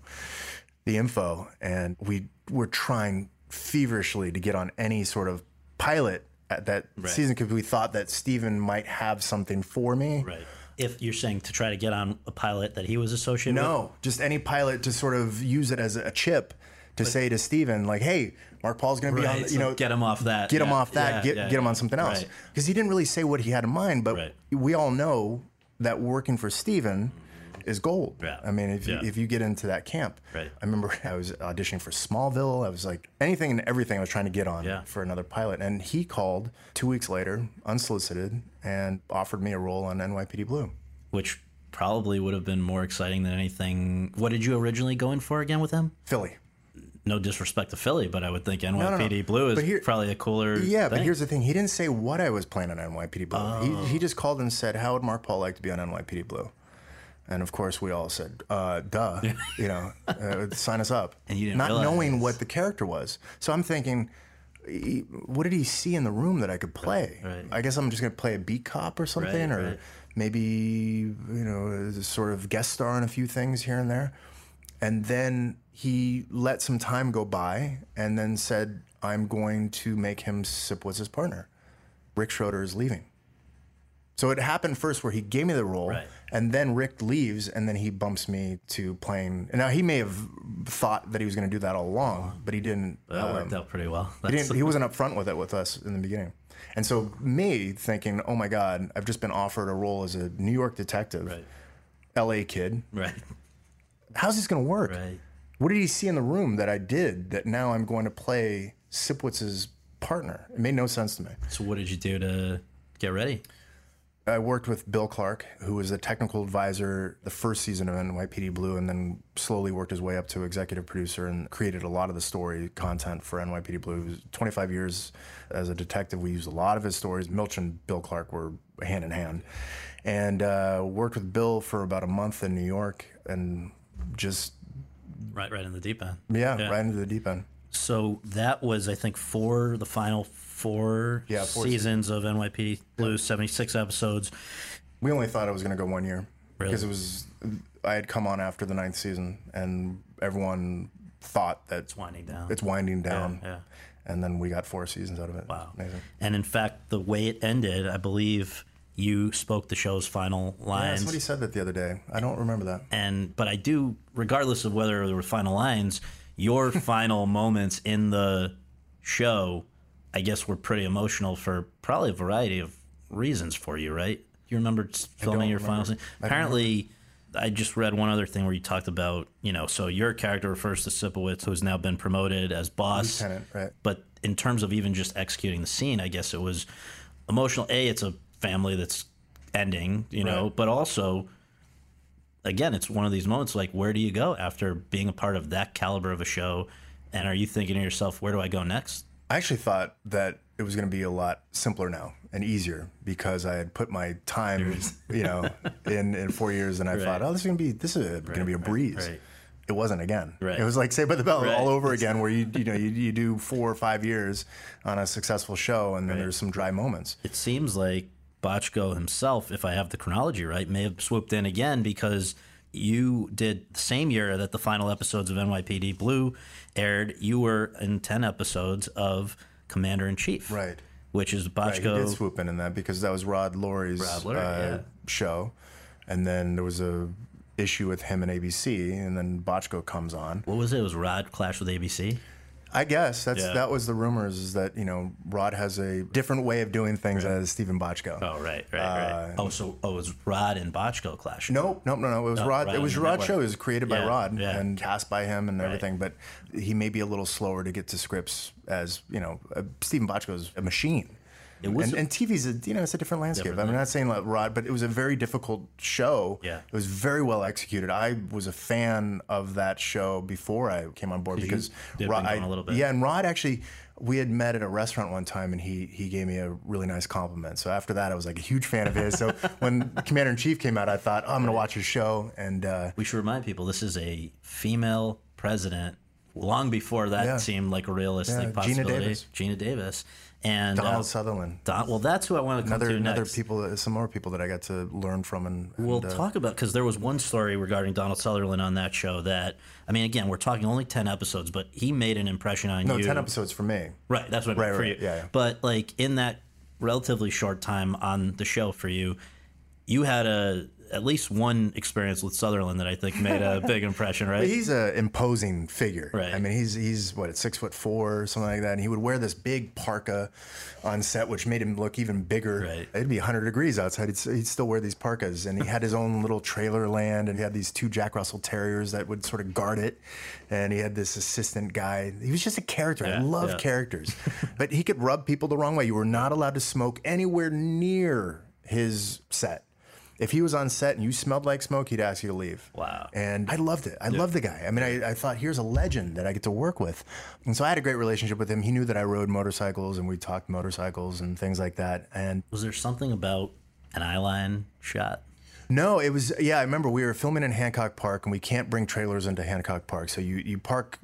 the info. And we were trying feverishly to get on any sort of pilot at that season because we thought that Steven might have something for me. Right. If you're saying to try to get on a pilot that he was associated with. No, just any pilot to sort of use it as a chip to say to Steven, like, hey, Mark Paul's going to be on, Right, so you know, get him off that. get him off that, yeah, get yeah, get him yeah. on something else. Right. Because he didn't really say what he had in mind, but Right. we all know that working for Steven is gold. Yeah. I mean, if Yeah. you, if you get into that camp, Right. I remember I was auditioning for Smallville. I was like anything and everything I was trying to get on Yeah. for another pilot, and he called two weeks later, unsolicited, and offered me a role on NYPD Blue. Which probably would have been more exciting than anything. What did you originally go in for again with him? Philly. No disrespect to Philly, but I would think NYPD no. Blue is here- probably a cooler. Yeah, but here's the thing. He didn't say what I was playing on NYPD Blue. Oh. He, he oh. just called and said, How would Mark Paul like to be on NYPD Blue? And of course, we all said, uh, duh, you know, uh, sign us up. And you didn't Not realize. knowing what the character was. So I'm thinking, what did he see in the room that I could play? right. I guess I'm just going to play a beat cop or something, Right, or maybe, you know, sort of guest star in a few things here and there. And then he let some time go by and then said, I'm going to make him Sipowicz's partner. Rick Schroder is leaving. So it happened first where he gave me the role, Right. And then Rick leaves, and then he bumps me to playing. Now he may have thought that he was going to do that all along, but he didn't. that um, worked out pretty well. he, he wasn't upfront with it with us in the beginning. And so me thinking, oh my God, I've just been offered a role as a New York detective, right, LA kid. right, How's this going to work? right. What did he see in the room that I did that now I'm going to play Sipowicz's partner? It made no sense to me. So what did you do to get ready? I worked with Bill Clark, who was a technical advisor the first season of NYPD Blue, and then slowly worked his way up to executive producer and created a lot of the story content for NYPD Blue. Was 25 years as a detective. We used a lot of his stories. Milch and Bill Clark were hand in hand, and uh, worked with Bill for about a month in New York, and just Right, right in the deep end. yeah, right into the deep end. So that was, I think, for the final four, Yeah, four seasons of NYPD Blue, seventy six episodes. We only thought it was going to go one year Really? because it was. I had come on after the ninth season, and everyone thought that It's winding down. it's winding down. yeah. And then we got four seasons out of it. Wow. Amazing. And in fact, the way it ended, I believe you spoke the show's final lines. Yeah, somebody said that the other day. I don't remember that. and but I do, regardless of whether there were final lines, your final moments in the show, I guess, were pretty emotional for probably a variety of reasons for you, right? You remember filming your final scene? Apparently, I just read one other thing where you talked about, you know, so your character refers to Sipowicz, who's now been promoted as boss. Lieutenant, right. But in terms of even just executing the scene, I guess it was emotional. A, it's a family that's ending, you know, Right. but also, again, it's one of these moments like, where do you go after being a part of that caliber of a show? And are you thinking to yourself, where do I go next? I actually thought that it was going to be a lot simpler now and easier because I had put my time, you know, in in four years, and I thought, oh, this is going to be this is going to be a breeze. right. It wasn't again. Right. It was like Saved by the Bell Right. all over again, where you you know you, you do four or five years on a successful show, and then there's some dry moments. It seems like Bochco himself, if I have the chronology right, may have swooped in again because you did the same year that the final episodes of NYPD Blue aired. You were in 10 episodes of Commander in Chief. Right. Which is Right, he Bochco. did swoop in in that because that was Rod Lurie's Rod Lurie, uh, yeah. show, and then there was a issue with him and ABC, and then Bochco comes on. what was it? It was Rod Clash with ABC? I guess that's Yeah. that was the rumors is that you know Rod has a different way of doing things as Steven Bochco. Oh, right, right, right. oh, so oh, it was Rod and Bochco Clash. No, nope, no, no. It was Rod. Rod It was Rod network. show. It was created by Yeah, Rod yeah. and cast by him and everything. But he may be a little slower to get to scripts as you know. Uh, Steven Bochco's a machine. It was- and, and TV's a you know it's a different landscape. Different I'm not saying like Rod, but it was a very difficult show. Yeah. it was very well executed. I was a fan of that show before I came on board because Rod, bring I- a little bit. yeah, and Rod actually. We had met at a restaurant one time, and he he gave me a really nice compliment. So after that, I was like a huge fan of his. So when Commander in Chief came out, I thought, oh, I'm going to watch his show. And uh, We should remind people this is a female president. Long before that Yeah. seemed like a realistic Yeah, Gina possibility. Davis. Geena Davis. And Donald uh, Sutherland, Don, well, that's who I want to come another to another next. people, some more people that I got to learn from. And, and We'll uh, talk about because there was one story regarding Donald Sutherland on that show that I mean, again, we're talking only ten episodes, but he made an impression on you. no ten episodes for me. Right, that's what I mean Right, for right, you. yeah, yeah. But like in that relatively short time on the show for you, you had a at least one experience with Sutherland that I think made a big impression, right? He's an imposing figure. Right. I mean, he's he's what six foot four or something like that, and he would wear this big parka on set, which made him look even bigger. Right. It'd be 100 degrees outside. He'd, he'd still wear these parkas, and he had his own little trailer land, and he had these two Jack Russell Terriers that would sort of guard it, and he had this assistant guy. He was just a character. I Yeah, love yeah. characters, but he could rub people the wrong way. You were not allowed to smoke anywhere near his set. If he was on set and you smelled like smoke, he'd ask you to leave. Wow. And I loved it. I loved the guy. I mean, I, I thought, here's a legend that I get to work with. And so I had a great relationship with him. He knew that I rode motorcycles and we talked motorcycles and things like that. And was there something about an eyeline shot? no, it was, yeah, I remember we were filming in Hancock Park and we can't bring trailers into Hancock Park. So you, you park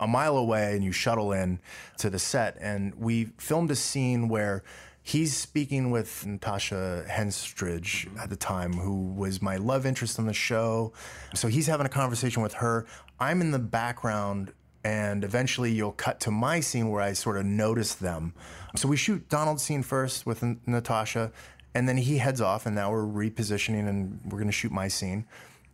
a mile away and you shuttle in to the set. And we filmed a scene where he's speaking with Natasha Henstridge at the time, who was my love interest on the show. So he's having a conversation with her. I'm in the background. And eventually, you'll cut to my scene where I sort of notice them. So we shoot Donald's scene first with N- Natasha, and then he heads off, and now we're repositioning, and we're going to shoot my scene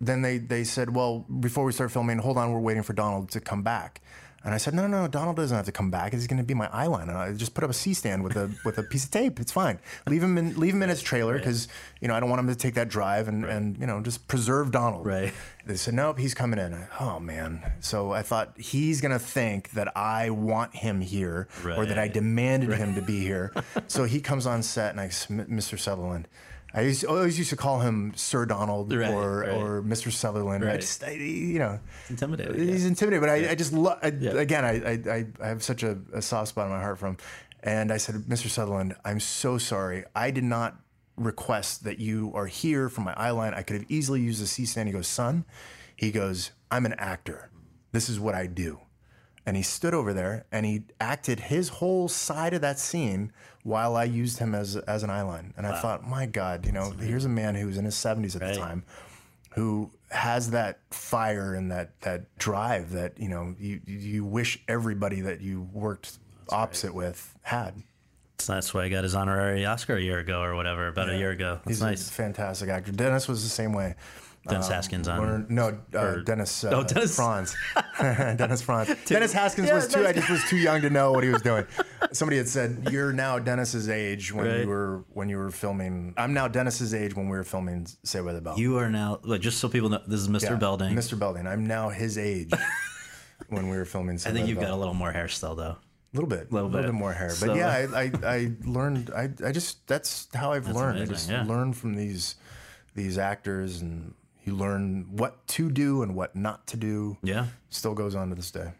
then they, they said, well, before we start filming, hold on, we're waiting for Donald to come back. And I said, no, no, no, Donald doesn't have to come back. He's going to be my eye line. And I just put up a C stand with a with a piece of tape. It's fine. Leave him in leave him in his trailer because you know I don't want him to take that drive and and you know just preserve Donald. Right. They said, nope, he's coming in. I, oh man. So I thought he's going to think that I want him here or that I Right. demanded him to be here. so he comes on set and I, s- Mr. Sutherland. I used, always used to call him Sir Donald Right, or right. or Mr. Sutherland. I Right. just, I, you know, Intimidating. he's intimidating. But I, I just love. Yeah. Again, I, I I I have such a, a soft spot in my heart for him. And I said, Mr. Sutherland, I'm so sorry. I did not request that you are here for my eye line. I could have easily used a C stand. He goes, son. He goes, I'm an actor. This is what I do. And he stood over there and he acted his whole side of that scene while I used him as as an eyeline. And I thought, my God, you know, here's a man who was in his 70s at Right. the time who has that fire and that that drive that, you know, you you wish everybody that you worked opposite with had. So that's why I got his honorary Oscar a year ago or whatever, about a year ago. That's He's nice. a fantastic actor. Dennis was the same way. Dennis Haskins on. Learn- no, uh, Dennis, uh, Oh, Dennis- Franz. Dennis Franz. Dennis Haskins Yeah, was too. I just was too young to know what he was doing. Somebody had said, "You're now Dennis's age when Right. you were when you were filming." I'm now Dennis's age when we were filming Saved by the Bell. You are now, look, just so people know, this is Mr. Yeah, Belding. Mr. Belding. I'm now his age when we were filming. Say I think you've got a little more hair still, though. A little bit, little a little bit. more hair. But So- yeah, I, I, I learned. I, I just that's how I've learned. I just yeah. learn from these these actors, and you learn what to do and what not to do. Yeah. Still goes on to this day.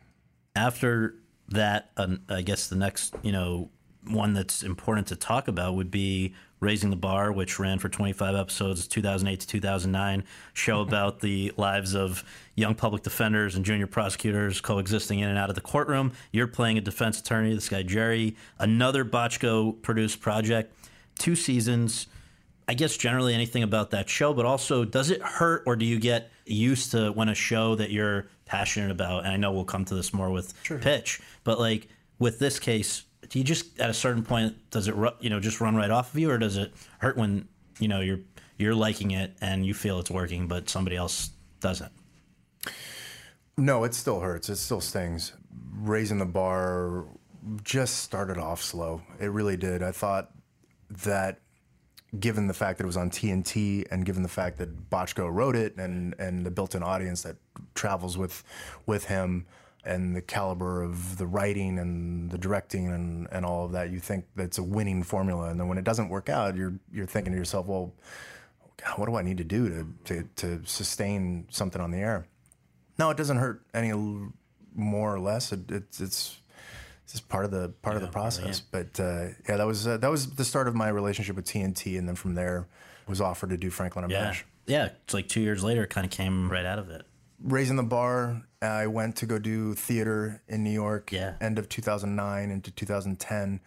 after that, um, I guess the next, you know, one that's important to talk about would be Raising the Bar, which ran for 25 episodes, 2008 to 2009, show about the lives of young public defenders and junior prosecutors coexisting in and out of the courtroom. You're playing a defense attorney, this guy Jerry. Another Bochco produced project, two seasons. I guess generally anything about that show, but also does it hurt or do you get used to when a show that you're passionate about, and I know we'll come to this more with pitch, but like with this case, do you just at a certain point does it ru- you know just run right off of you, or does it hurt when you know you're you're liking it and you feel it's working, but somebody else doesn't? No, it still hurts. It still stings. Raising the bar just started off slow. It really did. I thought that given the fact that it was on TNT and given the fact that Bochco wrote it and and the built-in audience that travels with with him and the caliber of the writing and the directing and, and all of that, you think that's a winning formula. And then when it doesn't work out, you're you're thinking to yourself, well, God, what do I need to do to, to, to sustain something on the air? No, it doesn't hurt any more or less. It, it's it's it's just part of the part of the process. But uh, yeah, that was uh, that was the start of my relationship with TNT, and then from there was offered to do Franklin and Yeah, Bash. yeah. It's like two years later, kind of came right out of it. Raising the bar, I went to go do theater in New York. Yeah. End of 2009 into 2010,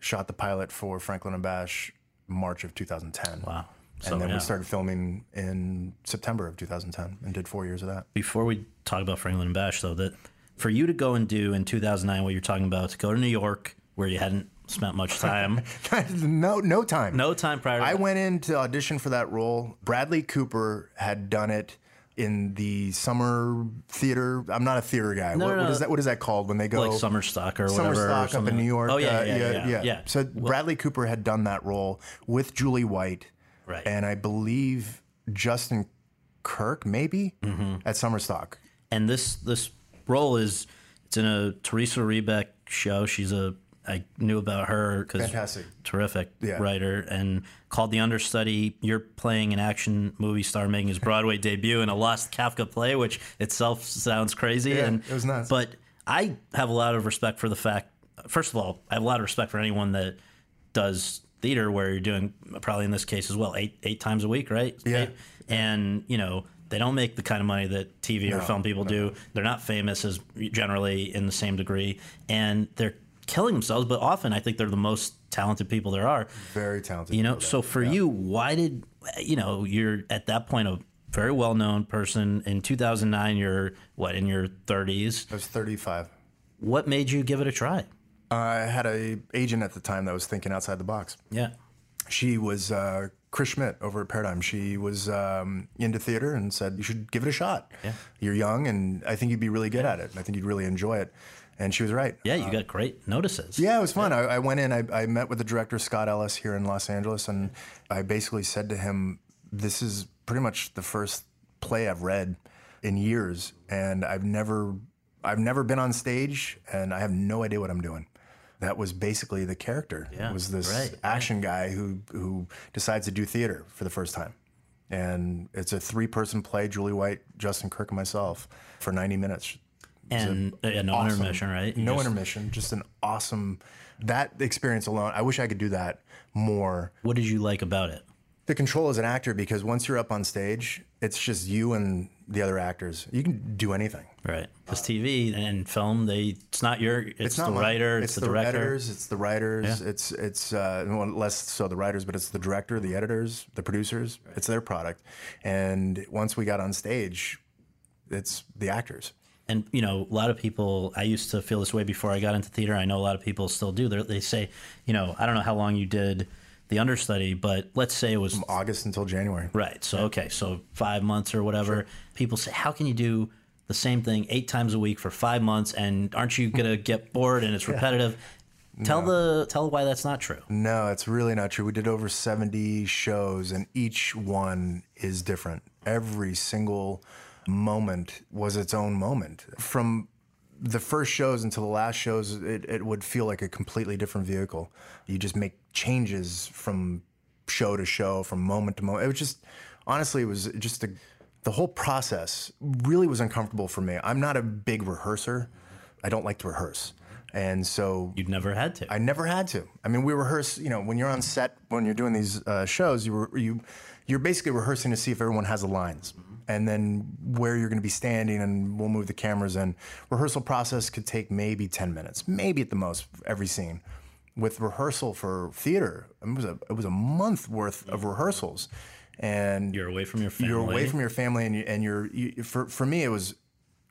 shot the pilot for Franklin and Bash March of 2010. Wow. So, and then yeah. we started filming in September of 2010 and did four years of that. before we talk about Franklin and Bash, though, that for you to go and do in 2009 what you're talking about, to go to New York where you hadn't spent much time, no, no time. no time prior to I that. went in to audition for that role. Bradley Cooper had done it in the summer theater. I'm not a theater guy. what, no, what no. is that? What is that called when they go like summer stock or summer whatever. or up in New York? Oh yeah, uh, yeah, yeah, yeah, yeah. So Bradley Cooper had done that role with Julie White, Right. And I believe Justin Kirk, maybe Mm-hmm. at summer stock. and this this role is it's in a Teresa Rebeck show. She's a I knew about her because Fantastic. terrific Yeah. writer and called the understudy. You're playing an action movie star making his Broadway debut in a Lost Kafka play, which itself sounds crazy. Yeah, and it was nuts. But I have a lot of respect for the fact. First of all, I have a lot of respect for anyone that does theater where you're doing probably in this case as well eight eight times a week, right? Yeah. Eight- and you know they don't make the kind of money that TV or film people do. They're not famous as generally in the same degree, and they're killing themselves. But often, I think they're the most talented people there are. Very talented. You know, so for you, why did you know you're at that point a very well known person in 2009? You're what in your 30s? I was 35. What made you give it a try? I had a agent at the time that was thinking outside the box. Yeah, she was uh, Chris Schmidt over at Paradigm. She was um, into theater and said you should give it a shot. Yeah. You're young, and I think you'd be really good at it. I think you'd really enjoy it. And she was right. yeah, you got great notices. Yeah, it was fun. I, I went in. I, I met with the director Scott Ellis here in Los Angeles, and I basically said to him, "This is pretty much the first play I've read in years, and I've never, I've never been on stage, and I have no idea what I'm doing." That was basically the character. Yeah, was this right, right. action guy who who decides to do theater for the first time, and it's a three person play: Julie White, Justin Kirk, and myself for 90 minutes. and uh, no awesome. intermission, right? You No just- intermission. Just an awesome that experience alone. I wish I could do that more. What did you like about it? The control as an actor because once you're up on stage, it's just you and the other actors. You can do anything. Right. Because TV and film, they it's not your it's, not the writer, it's, the, director. editors, it's the writers, it's it's uh, well, less so the writers, but it's the director, the editors, the producers. It's their product. And once we got on stage, it's the actors. And you know, a lot of people. I used to feel this way before I got into theater. I know a lot of people still do. They're, they say, you know, I don't know how long you did the understudy, but let's say it was From August until January. right. So okay, so five months or whatever. People say, how can you do the same thing eight times a week for five months? And aren't you gonna get bored and it's repetitive? Tell the tell why that's not true. No, it's really not true. We did over 70 shows, and each one is different. Every single moment was its own moment. From the first shows until the last shows, it, it would feel like a completely different vehicle. You just make changes from show to show, from moment to moment. It was just, honestly, it was just a, the whole process really was uncomfortable for me. I'm not a big rehearser. I don't like to rehearse. And so You'd never had to. I never had to. I mean, we rehearse. You know, when you're on set, when you're doing these uh, shows, you re- you you're basically rehearsing to see if everyone has the lines, and then where you're going to be standing, and we'll move the cameras in. Rehearsal process could take maybe ten minutes, maybe at the most, every scene. With rehearsal for theater, it was a it was a month worth of rehearsals, and You're away from your family. you're away from your family, and you, and you're you, for for me it was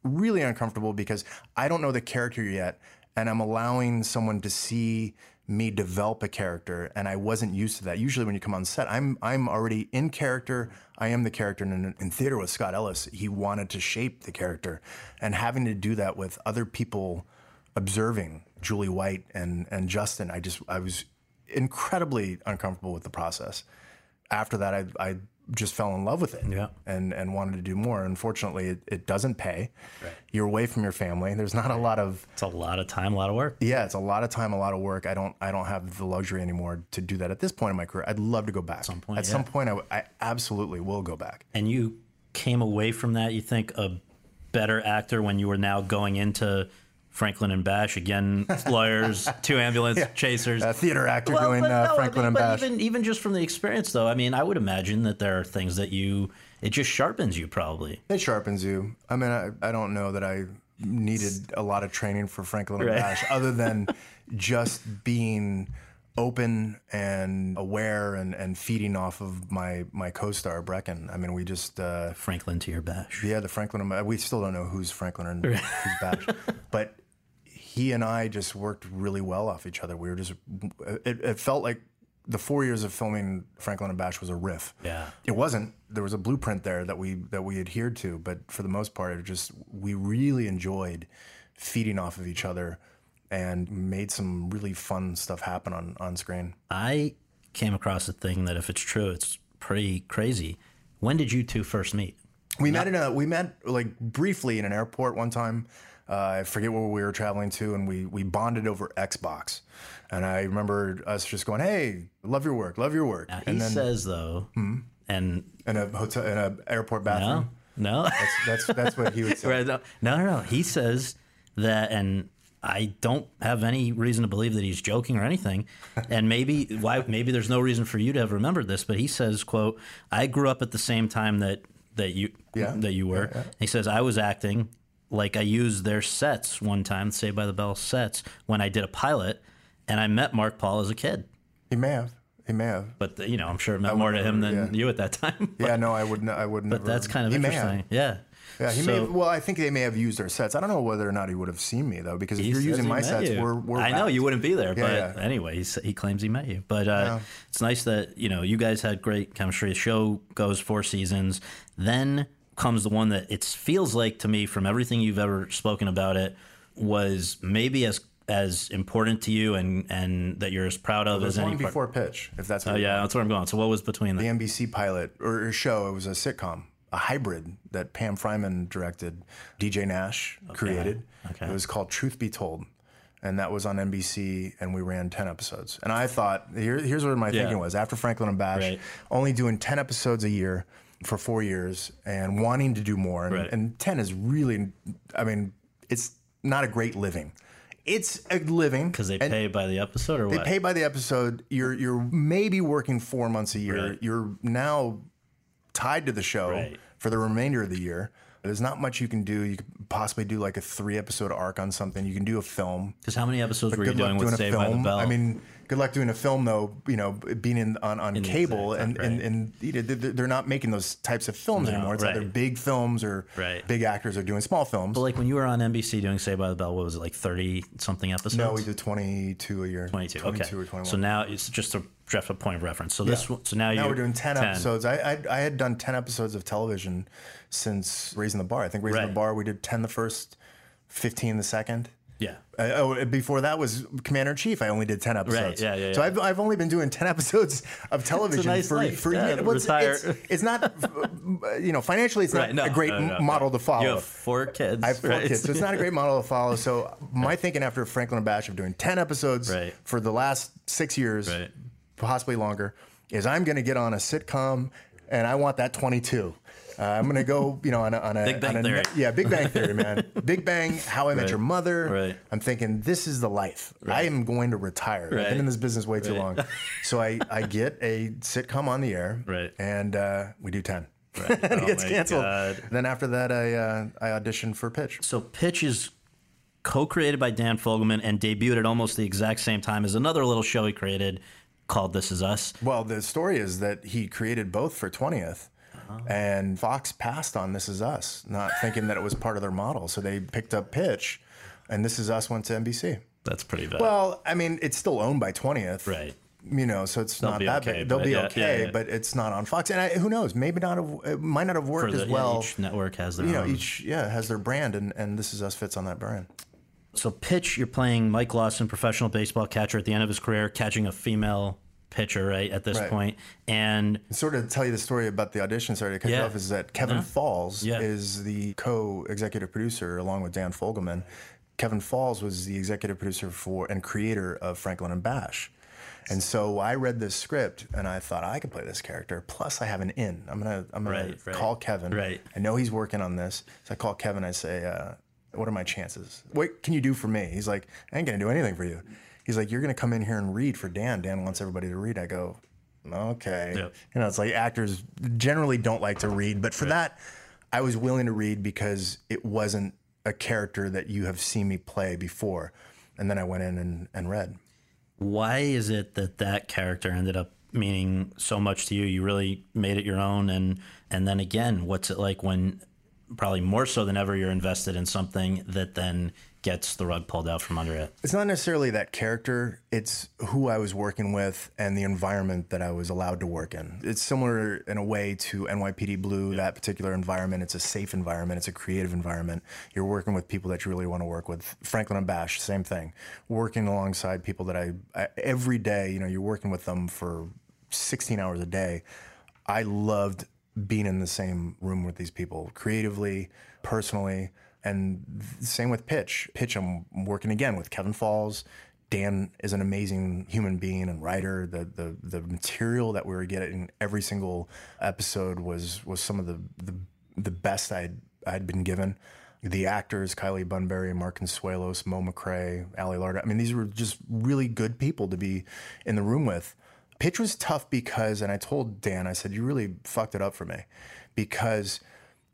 really uncomfortable because I don't know the character yet, and I'm allowing someone to see me develop a character, and I wasn't used to that. Usually, when you come on set, I'm I'm already in character. I am the character. And in, in theater with Scott Ellis, he wanted to shape the character, and having to do that with other people observing Julie White and and Justin, I just I was incredibly uncomfortable with the process. After that, I I just fell in love with it Yeah. and and wanted to do more. Unfortunately, it, it doesn't pay. You're away from your family. There's not a lot of It's a lot of time, a lot of work. yeah. It's a lot of time, a lot of work. I don't I don't have the luxury anymore to do that at this point in my career. I'd love to go back. At some point, at yeah. some point, I, w- I absolutely will go back. and you came away from that you think a better actor when you were now going into franklin and bash again lawyers two ambulance chasers A theater actor Well, doing but uh, no, I Franklin mean, and but Bash. even even just from the experience though i mean i would imagine that there are things that you it just sharpens you probably It sharpens you. I mean, I, I don't know that I needed a lot of training for Franklin and Right. Bash, other than just being open and aware and, and feeding off of my my co-star Breckin. I mean, we just uh, franklin to your bash yeah, the Franklin. We still don't know who's Franklin and who's Bash, but he and I just worked really well off each other. We were just it, it felt like the four years of filming Franklin and Bash was a riff. Yeah. It wasn't. There was a blueprint there that we that we adhered to, but for the most part, it just we really enjoyed feeding off of each other and made some really fun stuff happen on on screen. i came across a thing that if it's true it's pretty crazy when did you two first meet We met in a we met like briefly in an airport one time. Uh, I forget where we were traveling to, and we we bonded over Xbox. And I remember us just going, "Hey, love your work, love your work." Now, he and then Hmm? says though and in a hotel in a airport bathroom. no That's, that's that's what he would say. Right, no, no, no, no. He says that, and I don't have any reason to believe that he's joking or anything. And maybe why? Maybe there's no reason for you to have remembered this, but he says, "quote I grew up at the same time that that you Yeah. that you were." He says I was acting like I used their sets one time, Saved by the Bell sets, when I did a pilot, and I met Mark Paul as a kid. He may have. He may have. But you know, I'm sure it meant more to him than yeah. you at that time. Yeah, no, I wouldn't. I wouldn't. But that's kind of he may have. interesting. Yeah. Yeah, he So- may. Have, well, I think they may have used our sets. I don't know whether or not he would have seen me though, because if you're using my sets, you. we're we're. I know you wouldn't be there, but yeah. anyway, he, claims he met you. But uh, it's nice that you know you guys had great chemistry. The show goes four seasons, then comes the one that it feels like to me from everything you've ever spoken about it was maybe as as important to you and and that you're as proud of as There's any part. before pitch, if that's. Oh you yeah, that's where I'm going. So what was between the? NBC pilot or, show. It was a sitcom, a hybrid that Pam Fryman directed, DJ Nash created. Okay. It was called Truth Be Told. And that was on NBC, and we ran 10 episodes. And I thought, here, here's what my thinking was after Franklin and Bash, Right. only doing 10 episodes a year for four years and wanting to do more. And, Right. and 10 is really, I mean, it's not a great living. It's a living. Because they pay by the episode or they what? pay by the episode. You're you're maybe working four months a year. Right. You're now tied to the show Right. for the remainder of the year. There's not much you can do. You could possibly do like a three episode arc on something. You can do a film. Because how many episodes were you Good doing with doing Saved by the. Bell? I mean, good luck doing a film though. You know, being in on, on cable exact- and, right. and and you know, they're not making those types of films No, anymore. It's right. either big films or Right. big actors are doing small films. but like when you were on NBC doing Saved by the Bell, what was it like thirty something episodes? no, we did 22 a year. 22. 22 okay. or 21. So now it's just a just a point of reference. So this Yeah. so now, now you're we're doing 10, episodes. I, I I had done 10 episodes of television since Raising the Bar. I think Raising Right. the Bar, we did 10 the first, 15 the second. Yeah. Uh, oh, before that was Commander in Chief. I only did ten episodes. Right. yeah, yeah, So. I've, I've only been doing ten episodes of television nice for life. for Yeah. Well, it's, it's, it's not, uh, you know, financially, it's Right. not No, a great no, no, model to follow. You have four kids. I have four right? kids, so it's not a great model to follow. So my thinking after Franklin and Bash of doing ten episodes for the last six years, possibly longer, is I'm going to get on a sitcom, and I want that 22. Uh, I'm going to go, you know, on a, on a, Big Bang on a Theory. yeah, Big Bang Theory, man. Big Bang, How I Met Right. Your Mother. Right. I'm thinking this is the life. I am going to retire. I've Right. been in this business way too long, so I I get a sitcom on the air, Right. and uh, we do ten. Right. and it Oh gets my canceled. God. Then after that, I uh, I auditioned for Pitch. So Pitch is co-created by Dan Fogelman and debuted at almost the exact same time as another little show he created called This Is Us. Well, the story is that he created both for 20th. Oh. And Fox passed on This Is Us, not thinking that it was part of their model. So they picked up Pitch, and This Is Us went to NBC. That's pretty bad. Well, I mean, it's still owned by 20th. Right. You know, so it's not that okay, big. They'll be yeah, okay, yeah, yeah. but it's not on Fox. And I, who knows? Maybe not. Have, it might not have worked the- as well. each network has their you know, each yeah has their brand, and, and This Is Us fits on that brand. So pitch, you're playing Mike Lawson, professional baseball catcher at the end of his career, catching a female pitcher, right, at this Right. point. And sort of tell you the story about the audition. Sorry to cut you off. Is that Kevin Falls Yeah. is the co-executive producer along with Dan Fogelman. Kevin Falls was the executive producer for and creator of Franklin and Bash. And so I read this script and I thought I could play this character. Plus, I have an in. I'm gonna I'm gonna Right, right, call Kevin. right. I know he's working on this, so I call Kevin. I say, uh, "What are my chances? What can you do for me?" He's like, "I ain't gonna do anything for you." He's like, "You're gonna come in here and read for Dan. Dan wants everybody to read." I go, "Okay." Yep. You know, it's like actors generally don't like to read, but for that, I was willing to read because it wasn't a character that you have seen me play before. And then I went in and, and read. why is it that that character ended up meaning so much to you? You really made it your own. And, and then again, what's it like when probably more so than ever you're invested in something that then gets the rug pulled out from under it? It's not necessarily that character, it's who I was working with and the environment that I was allowed to work in. It's similar in a way to NYPD Blue, that particular environment. It's a safe environment, it's a creative environment. You're working with people that you really want to work with. Franklin and Bash, same thing. Working alongside people that I, I every day, you know, you're working with them for 16 hours a day. I loved being in the same room with these people creatively, personally, and same with Pitch. Pitch, I'm working again with Kevin Falls. Dan is an amazing human being and writer. The the the material that we were getting every single episode was was some of the the, the best I'd I'd been given. The actors, Kylie Bunbury, Mark Consuelos, Mo McRae, Ali Larter. I mean, these were just really good people to be in the room with. Pitch was tough because, and I told Dan, I said, you really fucked it up for me because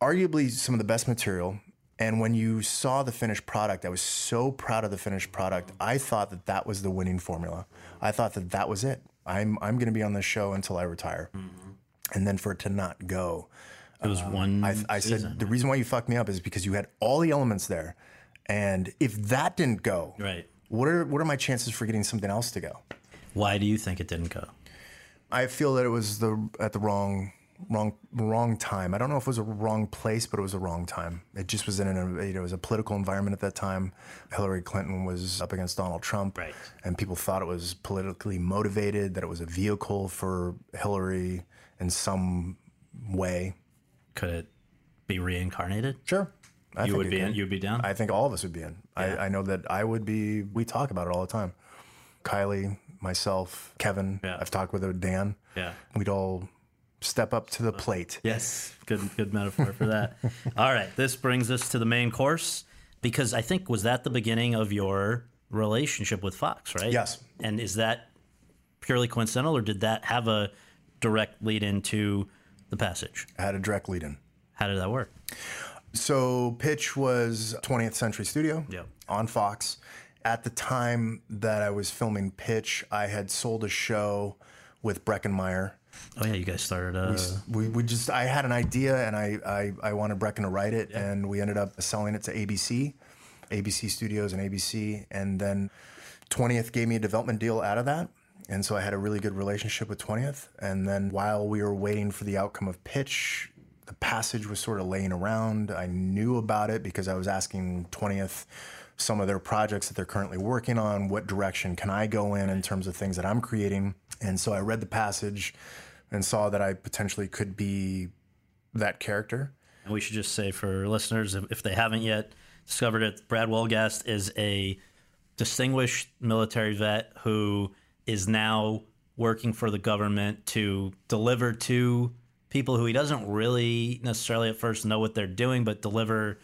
arguably some of the best material. And when you saw the finished product, I was so proud of the finished product. I thought that that was the winning formula. I thought that that was it. I'm, I'm going to be on this show until I retire. Mm-hmm. And then for it to not go, It was um, one. I, I said, the reason why you fucked me up is because you had all the elements there. And if that didn't go, Right. what are, what are my chances for getting something else to go? Why do you think it didn't go? I feel that it was the at the wrong wrong wrong time. I don't know if it was a wrong place, but it was a wrong time. It just was in a you know, it was a political environment at that time. Hillary Clinton was up against Donald Trump, Right. and people thought it was politically motivated, that it was a vehicle for Hillary in some way. Could it be reincarnated? Sure, I You would be in. You'd be down. I think all of us would be in. I, I know that I would be. We talk about it all the time. Kylie, myself, Kevin. Yeah. I've talked with Dan. yeah. We'd all step up to the plate. Yes, good good metaphor for that. All right, this brings us to the main course because I think was that the beginning of your relationship with Fox, right? Yes. And is that purely coincidental, or did that have a direct lead into the passage? I had a direct lead in. How did that work? So Pitch was 20th Century Studio Yep. on Fox. At the time that I was filming Pitch, I had sold a show with Breckin Meyer. Oh yeah, you guys started. Uh, We, we just I had an idea and I, I, I wanted Breckin to write it and we ended up selling it to ABC, ABC Studios and ABC, and then 20th gave me a development deal out of that. And so I had a really good relationship with 20th. And then while we were waiting for the outcome of pitch, the passage was sort of laying around. I knew about it because I was asking 20th some of their projects that they're currently working on. What direction can I go in in terms of things that I'm creating? And so I read the passage and saw that I potentially could be that character. And we should just say for listeners, if they haven't yet discovered it, Brad Wolgast is a distinguished military vet who is now working for the government to deliver to people who he doesn't really necessarily at first know what they're doing, but deliver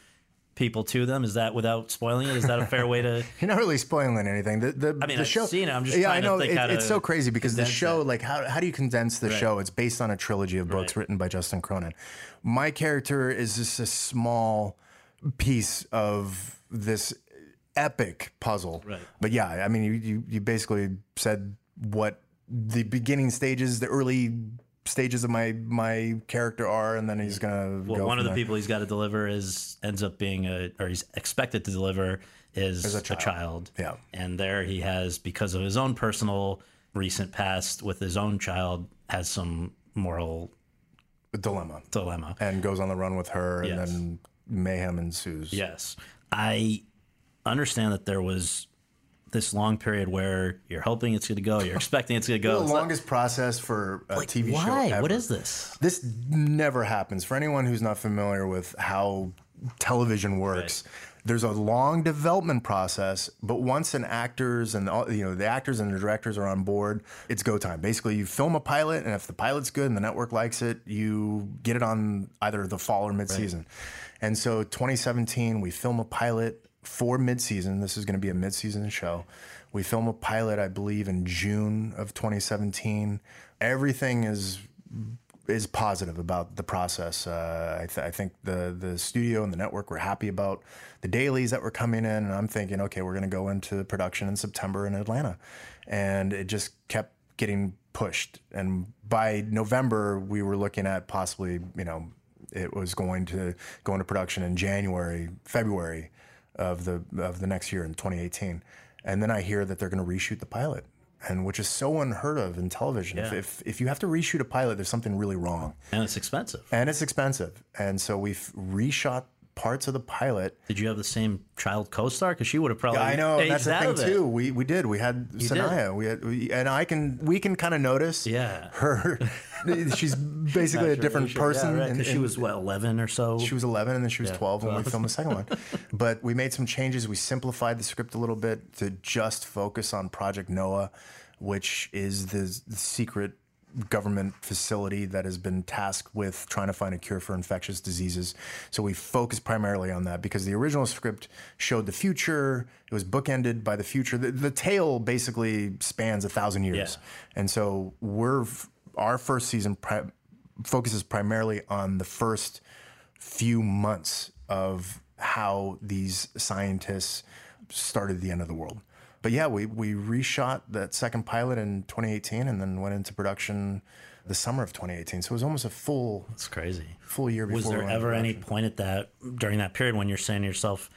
people to them. Is that without spoiling it? Is that a fair way to? You're not really spoiling anything. The, the, I mean, the I've show, seen it. I'm just yeah, trying I know. It- it's so crazy because the show, it. like, how, how do you condense the show? It's based on a trilogy of books Right. written by Justin Cronin. My character is just a small piece of this epic puzzle. Right. But yeah, I mean, you, you, you basically said what the beginning stages, the early stages of my my character are, and then he's gonna. Well, go one of the there. people he's got to deliver is ends up being a, or he's expected to deliver is a a child. child. Yeah. And there he has, because of his own personal recent past with his own child, has some moral dilemma, dilemma. and goes on the run with her, and then mayhem ensues. Yes. I understand that there was this long period where you're hoping it's going to go, you're expecting it's going to go. the It's like- longest process for a TV show. why? What is this? This never happens. For anyone who's not familiar with how television works, there's a long development process, but once an actors and all, you know the actors and the directors are on board, it's go time. Basically, you film a pilot, and if the pilot's good and the network likes it, you get it on either the fall or mid-season. And so, 2017, we film a pilot for mid-season. This is going to be a mid-season show. We film a pilot, I believe, in June of 2017. Everything is is positive about the process. Uh, I, th- I think the the studio and the network were happy about the dailies that were coming in, and I'm thinking, okay, we're going to go into production in September in Atlanta, and it just kept getting pushed. And by November, we were looking at possibly, you know, it was going to go into production in January, February of the of the next year in 2018, and then I hear that they're going to reshoot the pilot. And which is so unheard of in television. If, Yeah. if if you have to reshoot a pilot, there's something really wrong, And it's expensive. and it's expensive. And so we've reshot parts of the pilot. Did you have the same child co-star? Because she would have probably Yeah, I know that's the thing it. too. We we did. We had did? Saniyya. We had, we, and I can we can kind of notice. Yeah. her. she's basically a different person. Yeah, and- because she was what eleven or so. She was 11 and then she was 12 when we filmed the second one. But we made some changes. We simplified the script a little bit to just focus on Project Noah, which is the, the secret government facility that has been tasked with trying to find a cure for infectious diseases. So we focused primarily on that because the original script showed the future. It was bookended by the future. The, the tale basically spans a thousand years. Yeah. And so we're our first season pri- focuses primarily on the first few months of how these scientists started the end of the world. But yeah, we, we reshot that second pilot in 2018 and then went into production the summer of 2018. So it was almost a full It's crazy. full year before. Was there ever any point at that during that period when you're saying to yourself,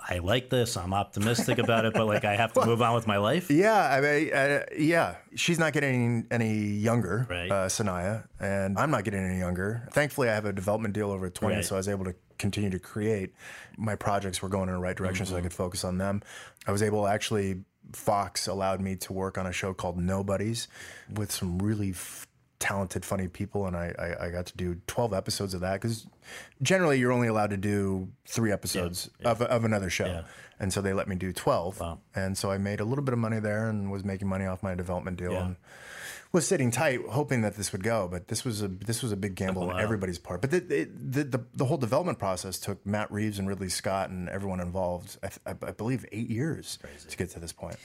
"I like this. I'm optimistic about it, but like I have to move on with my life"? Yeah, I mean, uh, yeah, she's not getting any younger, Right. uh, Saniyya, and I'm not getting any younger. Thankfully, I have a development deal over at 20, Right. so I was able to continue to create. My projects were going in the right direction, so I could focus on them. I was able actually, Fox allowed me to work on a show called Nobodies with some really f- talented, funny people, and I, I, I got to do 12 episodes of that because generally you're only allowed to do three episodes Of, of another show. Yeah. And so they let me do 12. Wow. And so I made a little bit of money there and was making money off my development deal Yeah. and was sitting tight hoping that this would go, but this was a this was a big gamble on Wow. everybody's part. But the, the, the the whole development process took Matt Reeves and Ridley Scott and everyone involved I, th- I, I believe 8 years to get to this point.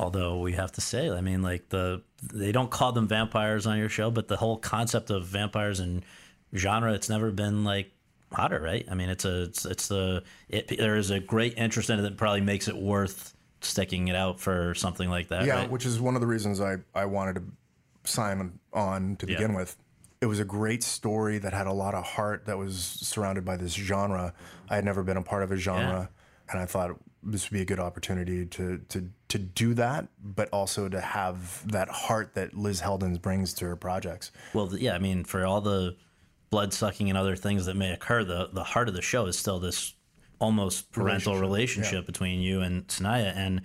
Although we have to say, I mean, like the they don't call them vampires on your show, but the whole concept of vampires and genre, it's never been like hotter, right? I mean, it's a it's, it's the it, there is a great interest in it that probably makes it worth sticking it out for something like that. Yeah, right? which is one of the reasons I, I wanted to sign on to begin with. It was a great story that had a lot of heart that was surrounded by this genre. I had never been a part of a genre, and I thought this would be a good opportunity to to to do that, but also to have that heart that Liz Heldens brings to her projects. Well, yeah, I mean, for all the blood sucking and other things that may occur, the the heart of the show is still this almost parental relationship, between you and Saniyya. And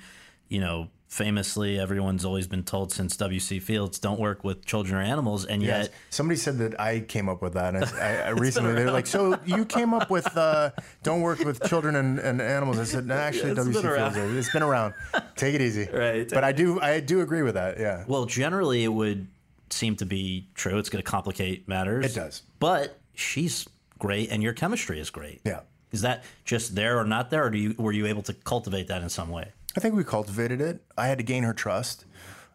you know, famously, everyone's always been told since W.C. Fields, don't work with children or animals, and Yes. yet. Somebody said that I came up with that. And I, I, recently, they're like, "So you came up with uh, don't work with children and, and animals?" I said, "No, actually, WC. Fields. It's been around. Take it easy." Right. But I do, I do agree with that. Yeah. Well, generally, it would seem to be true. It's going to complicate matters. It does. But she's great, and your chemistry is great. Yeah. Is that just there or not there, or do you were you able to cultivate that in some way? I think we cultivated it. I had to gain her trust,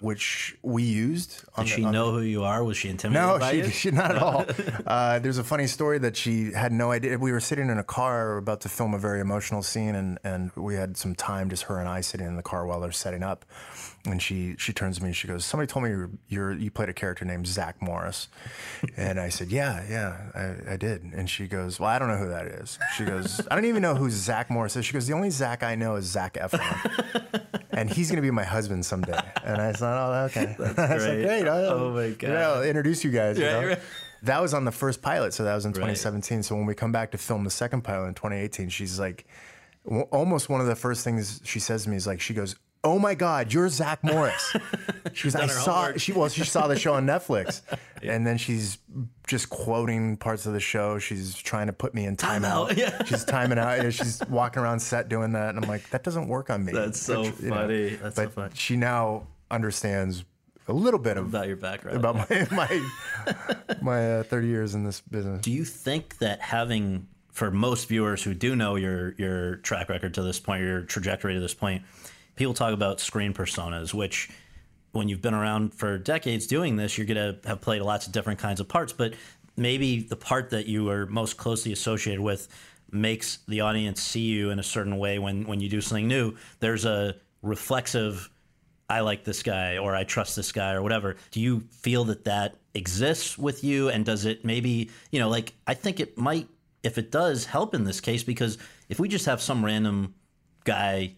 which we used. On Did the- she know who you are? Was she intimidated No, by she, she not at all. Uh, there's a funny story that she had no idea. We were sitting in a car about to film a very emotional scene, and, and we had some time, just her and I, sitting in the car while they're setting up. And she she turns to me and she goes, "Somebody told me you're, you're you played a character named Zack Morris," and I said, "Yeah, yeah, I, I did." And she goes, "Well, I don't know who that is." She goes, "I don't even know who Zack Morris is." She goes, "The only Zach I know is Zac Efron." and he's going to be my husband someday. And I said, oh, okay. I was like, great. great. I'll, Oh, my God. I'll introduce you guys. you Right, know? right. That was on the first pilot, so that was in 2017. So when we come back to film the second pilot in 2018, she's like, w- almost one of the first things she says to me is like, she goes, "Oh my God, you're Zack Morris." She's, I saw. homework. She well, she saw the show on Netflix, and then she's just quoting parts of the show. She's trying to put me in timeout. Timeout, yeah. She's timing out. Yeah, she's walking around set doing that, and I'm like, that doesn't work on me. That's so But, you know, funny. That's so funny. she now understands a little bit of About your background. about my my my uh, 30 years in this business. Do you think that having for most viewers who do know your your track record to this point, your trajectory to this point, people talk about screen personas, which when you've been around for decades doing this, you're going to have played lots of different kinds of parts, but maybe the part that you are most closely associated with makes the audience see you in a certain way when when you do something new. There's a reflexive I like this guy or I trust this guy or whatever. Do you feel that that exists with you? And does it maybe, you know, like I think it might, if it does, help in this case because if we just have some random guy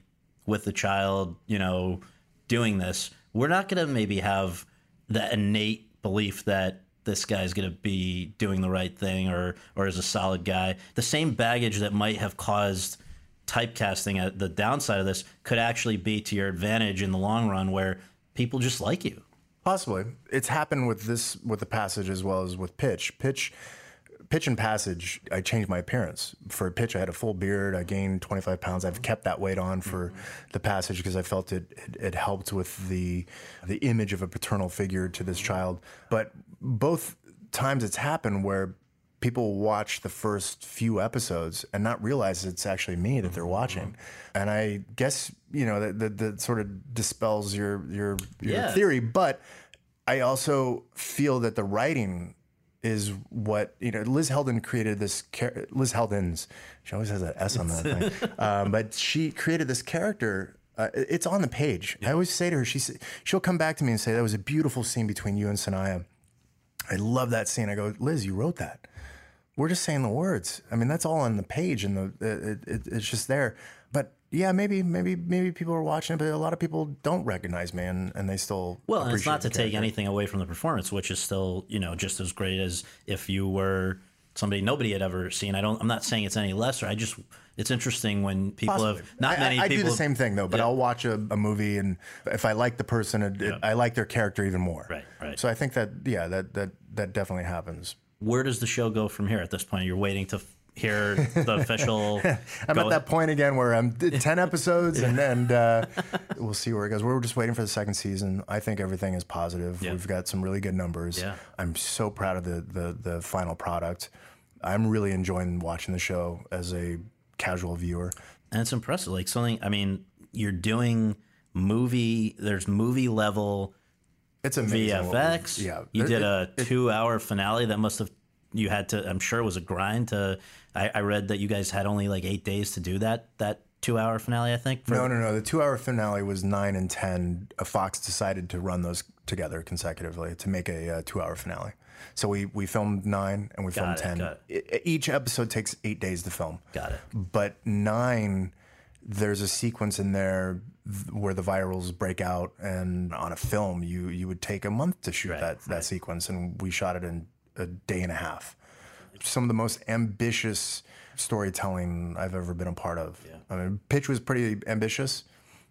with the child, you know, doing this, we're not going to maybe have that innate belief that this guy's going to be doing the right thing or or is a solid guy. The same baggage that might have caused typecasting at the downside of this could actually be to your advantage in the long run where people just like you. Possibly, it's happened with this with the passage as well as with pitch. Pitch, pitch and passage. I changed my appearance for a pitch. I had a full beard. I gained 25 pounds. I've kept that weight on for the passage because I felt it, it it helped with the the image of a paternal figure to this child. But both times it's happened where people watch the first few episodes and not realize it's actually me that they're watching. Mm-hmm. And I guess, you know, that, that, that sort of dispels your, your, your Yeah. theory. But I also feel that the writing is what, you know, Liz Helden created this, char- Liz Heldens, she always has that S on that thing. Um, but she created this character. Uh, it's on the page. I always say to her, she she'll come back to me and say, that was a beautiful scene between you and Saniyya. I love that scene. I go, Liz, you wrote that. We're just saying the words. I mean, that's all on the page, and the it, it, it's just there. Yeah, maybe, maybe, maybe people are watching it, but a lot of people don't recognize me, and, and they still Well, and it's not to the take anything away from the performance, which is still, you know, just as great as if you were somebody nobody had ever seen. I don't I'm not saying it's any lesser. I just it's interesting when people Possibly. have not I, many I, I people do the same thing though, but I'll watch a, a movie, and if I like the person, it, it- I like their character even more. Right, right. So I think that yeah, that that that definitely happens. Where does the show go from here at this point? You're waiting to hear the official I'm go- at that point again where I'm d- 10 episodes and, and uh, we'll see where it goes. We're just waiting for the second season. I think everything is positive. Yeah. We've got some really good numbers. Yeah. I'm so proud of the, the, the final product. I'm really enjoying watching the show as a casual viewer. and it's impressive. Like something I mean, you're doing movie there's movie level It's amazing. VFX. Yeah. You did it- a two hour finale that must have you had to. I'm sure it was a grind to. I, I read that you guys had only like eight days to do that that two hour finale. I think. For, no, no, no. The two hour finale was nine and ten. Fox decided to run those together consecutively to make a uh, two hour finale. So we we filmed nine and we filmed it, ten. got Each episode takes eight days to film. Got it. But nine, there's a sequence in there where the virals break out, and on a film, you you would take a month to shoot Right, that that sequence, and we shot it in a day and a half. Some of the most ambitious storytelling I've ever been a part of. Yeah. I mean, pitch was pretty ambitious.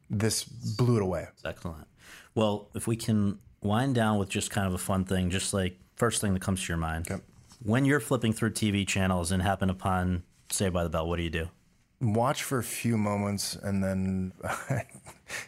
This blew it away. Excellent. Well, if we can wind down with just kind of a fun thing, just like first thing that comes to your mind. Yep. When you're flipping through TV channels and happen upon Saved by the Bell, what do you do? Watch for a few moments and then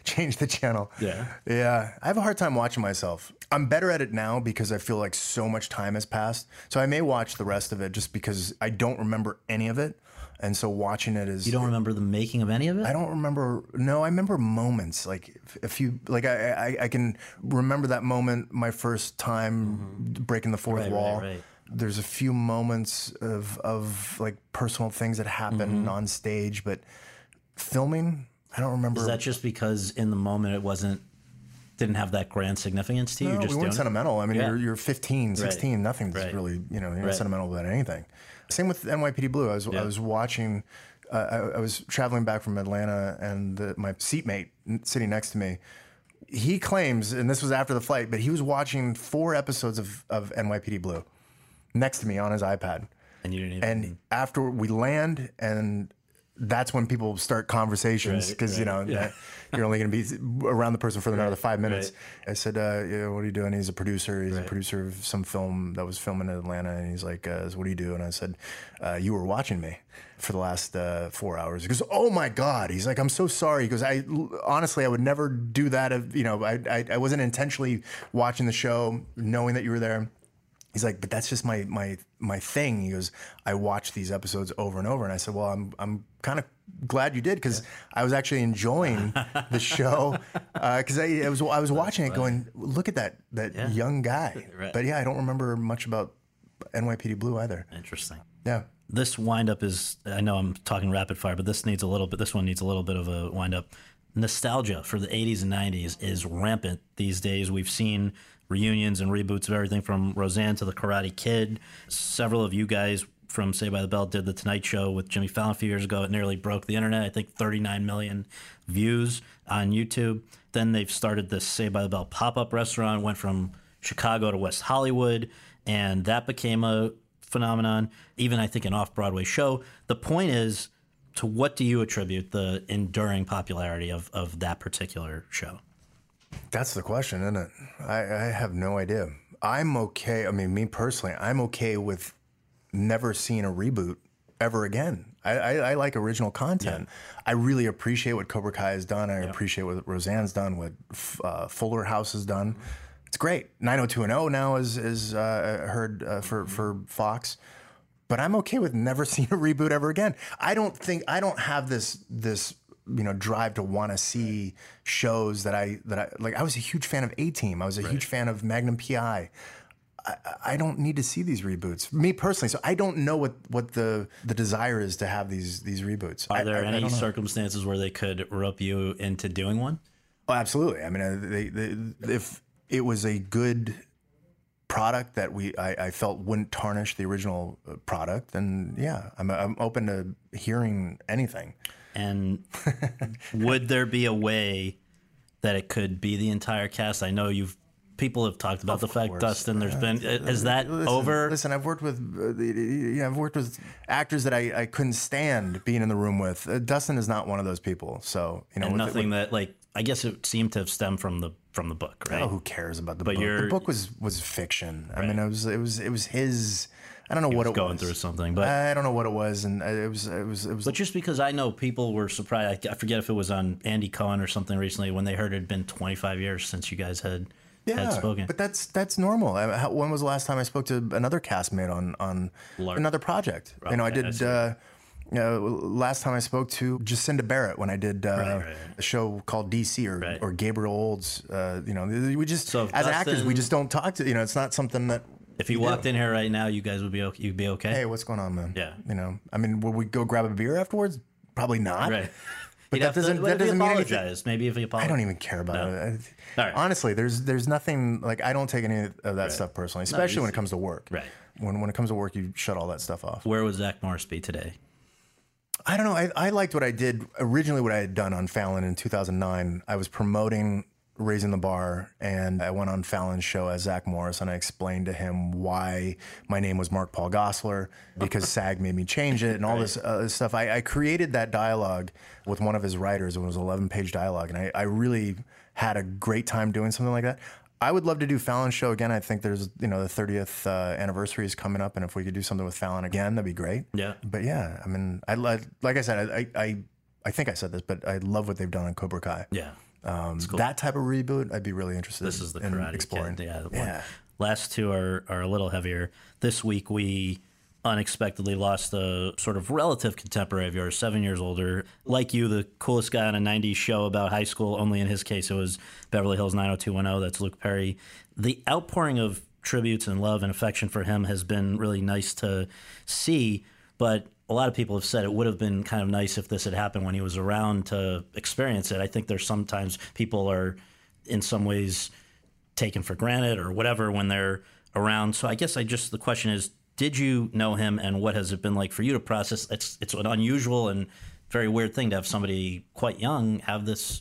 change the channel. Yeah. Yeah. I have a hard time watching myself. I'm better at it now because I feel like so much time has passed. So I may watch the rest of it just because I don't remember any of it. And so watching it is. You don't remember the making of any of it? I don't remember. No, I remember moments. Like a few. Like I, I, I can remember that moment, my first time breaking the fourth Mm-hmm. Right, right, wall. right. There's a few moments of of like personal things that happen Mm-hmm. on stage, but filming, I don't remember. Is that just because in the moment it wasn't didn't have that grand significance to you? no, just we weren't it? sentimental. I mean, Yeah. you're, you're 15, 16. Nothing's Right. really, you know, you're Right. sentimental about anything. Same with NYPD Blue. I was, I was watching, uh, I, I was traveling back from Atlanta, and the, my seatmate sitting next to me, he claims, and this was after the flight, but he was watching four episodes of, of NYPD Blue next to me on his iPad. And you didn't even. And after we land, and that's when people start conversations Right, because you know yeah. that you're only going to be around the person for another five minutes. I said, uh, yeah, "What are you doing?" He's a producer. He's a producer of some film that was filming in Atlanta, and he's like, uh, "What do you do?" And I said, uh, "You were watching me for the last uh, four hours." He goes, "Oh my god!" He's like, "I'm so sorry." He goes, "I honestly, I would never do that. If you know, I, I, I wasn't intentionally watching the show, knowing that you were there." He's like, but that's just my my my thing. He goes, I watch these episodes over and over, and I said, well, I'm I'm kind of glad you did because I was actually enjoying the show uh, because I, I was I was watching it going, look at that that young guy. Right. But yeah, I don't remember much about NYPD Blue either. Interesting. Yeah. This windup is. I know I'm talking rapid fire, but this needs a little bit. This one needs a little bit of a windup. Nostalgia for the 80s and 90s is rampant these days. We've seen reunions and reboots of everything from Roseanne to The Karate Kid. Several of you guys from Saved by the Bell did the Tonight Show with Jimmy Fallon a few years ago. It nearly broke the internet. I think 39 million views on YouTube. Then they've started this Saved by the Bell pop up restaurant. Went from Chicago to West Hollywood, and that became a phenomenon. Even I think an off Broadway show. The point is, to what do you attribute the enduring popularity of of that particular show? That's the question, isn't it? I, I have no idea. I'm okay. I mean, me personally, I'm okay with never seeing a reboot ever again. I, I, I like original content. I really appreciate what Cobra Kai has done. I appreciate what Roseanne's done, what uh, Fuller House has done. It's great. 90210 now is is uh, heard uh, for for Fox, but I'm okay with never seeing a reboot ever again. I don't think I don't have this this you know drive to want to see shows that I that I like. I was a huge fan of A Team. I was a huge fan of Magnum PI. I, I don't need to see these reboots, me personally. So I don't know what, what the, the desire is to have these these reboots. Are there I- I any circumstances where they could rope you into doing one? Oh, absolutely. I mean, uh, they, they, if it was a good product that we I, I felt wouldn't tarnish the original uh, product, then yeah, I'm I'm open to hearing anything. And would there be a way that it could be the entire cast? I know you've people have talked about the fact. Dustin. There's been is that Listen, over? Listen, I've worked with uh, you know, I've worked with actors that I, I couldn't stand being in the room with. Uh, Dustin is not one of those people. So you know, and with- nothing that like I guess it seemed to have stemmed from the from the book, right? Oh, who cares about the But book? The book was was fiction. I mean, it was it was it was his. I don't know what it going was. Going through something, but I don't know what it was, and it was it was it was. But just because I know people were surprised, I I forget if it was on Andy Cohen or something recently when they heard it had been 25 years since you guys had had spoken. but that's that's normal. How, when was the last time I spoke to another castmate on on Lark. another project? you know, I Okay, I did. see. uh, you know, last time I spoke to Jacinda Barrett when I did uh, Right, right. a show called DC or, or Gabriel Olds. Uh, you know, we just So as actors we just don't talk to. You know, it's not something that If he walked in here right now, you guys would be okay. You'd be okay. Hey, what's going on, man? Yeah. You know, I mean, will we go grab a beer afterwards? Probably not. right. But He'd that doesn't- what that doesn't mean anything. Maybe if he I don't even care about No. it. All right. Honestly, there's there's nothing like I don't take any of that stuff personally, especially when it comes to work. Right. When when it comes to work, you shut all that stuff off. Where would Zack Morris be today? I don't know. I, I liked what I did originally. What I had done on Fallon in 2009, I was promoting raising the bar, and I went on Fallon's show as Zack Morris, and I explained to him why my name was Mark Paul Gosselaar because SAG made me change it, and all this uh, stuff. I, I created that dialogue with one of his writers. It was an 11 page dialogue, and I, I really had a great time doing something like that. I would love to do Fallon's show again. I think there's, you know, the 30th uh, anniversary is coming up, and if we could do something with Fallon again, that'd be great. Yeah. But yeah, I mean, I like, like I said, I, I, I think I said this, but I love what they've done on Cobra Kai. Yeah. Um, That type of reboot, I'd be really interested. This is the in Karate exploring. Kid. Yeah. Yeah. Last two are, are a little heavier. This week we unexpectedly lost a sort of relative contemporary of yours, seven years older. Like you, the coolest guy on a 90s show about high school, only in his case it was Beverly Hills 90210. That's Luke Perry. The outpouring of tributes and love and affection for him has been really nice to see, but a lot of people have said it would have been kind of nice if this had happened when he was around to experience it. I think there's sometimes people are in some ways taken for granted or whatever when they're around. So I guess I just the question is, did you know him, and what has it been like for you to process? It's it's an unusual and very weird thing to have somebody quite young have this.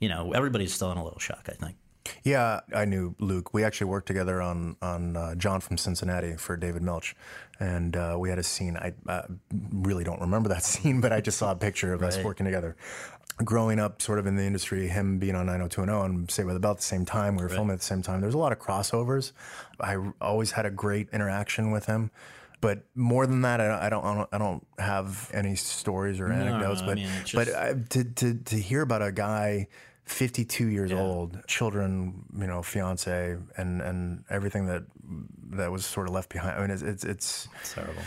You know, everybody's still in a little shock. I think. Yeah, I knew Luke. We actually worked together on on uh, John from Cincinnati for David Milch, and uh, we had a scene. I uh, really don't remember that scene, but I just saw a picture of us working together. Growing up, sort of in the industry, him being on 90210 and Saved by the Bell at the same time, we were filming at the same time. There's a lot of crossovers. I always had a great interaction with him. But more than that, I, I don't, I don't, I don't have any stories or anecdotes. I but, mean, it's but I, to, to to hear about a guy 52 years old, children, you know, fiance, and and everything that that was sort of left behind. I mean, it's it's it's, It's terrible.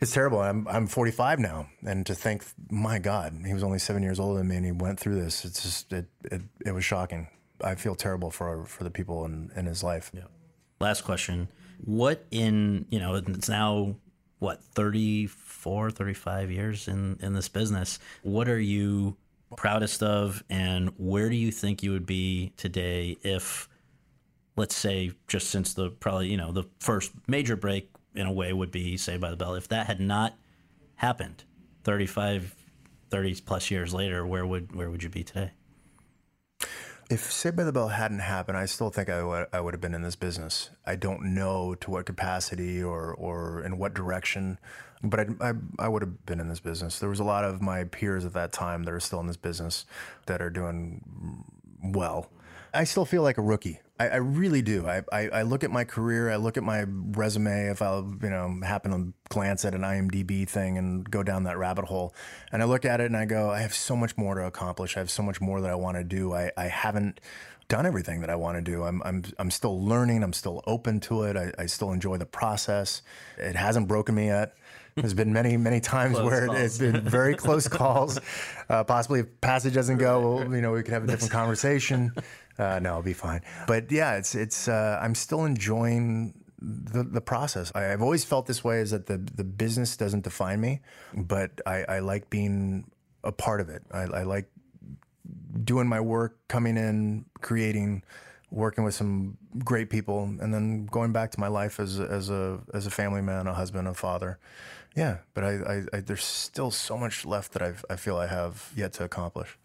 it's terrible. I'm I'm 45 now, and to think, my God, he was only seven years older than me, and he went through this. It's just it it, it was shocking. I feel terrible for for the people in, in his life. Yeah. Last question. What in, you know, it's now what, 34, 35 years in in this business. What are you proudest of and where do you think you would be today if let's say just since the probably, you know, the first major break in a way would be Saved by the Bell. If that had not happened 35 30 plus years later, where would where would you be today? If Saved by the Bell hadn't happened, I still think I would I would have been in this business. I don't know to what capacity or or in what direction, but I, I, I would have been in this business. There was a lot of my peers at that time that are still in this business that are doing well. I still feel like a rookie. I, I really do. I, I, I look at my career. I look at my resume. If I'll, you know happen to glance at an IMDb thing and go down that rabbit hole, and I look at it and I go, I have so much more to accomplish. I have so much more that I want to do. I, I haven't done everything that I want to do. I'm I'm I'm still learning. I'm still open to it. I, I still enjoy the process. It hasn't broken me yet. There's been many, many times Close where calls. it's been very close calls. Uh, possibly if passage doesn't go, well, you know, we could have a different conversation. Uh, no, I'll be fine. But yeah, it's it's. Uh, I'm still enjoying the the process. I, I've always felt this way: is that the the business doesn't define me, but I, I like being a part of it. I, I like doing my work, coming in, creating, working with some great people, and then going back to my life as as a as a family man, a husband, a father. Yeah, but I, I, I there's still so much left that I I feel I have yet to accomplish.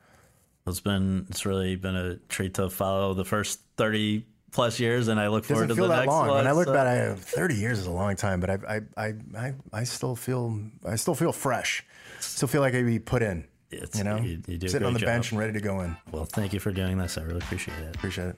It's been it's really been a treat to follow the first 30 plus years and I look forward to the next long. one. When I look so- back, I have 30 years is a long time, but I, I, I, I, I still feel, I still feel fresh. Still feel like I be put in. It's- you know, you- you do sitting on the great bench and ready to go in. Well, thank you for doing this. I really appreciate it. Appreciate it.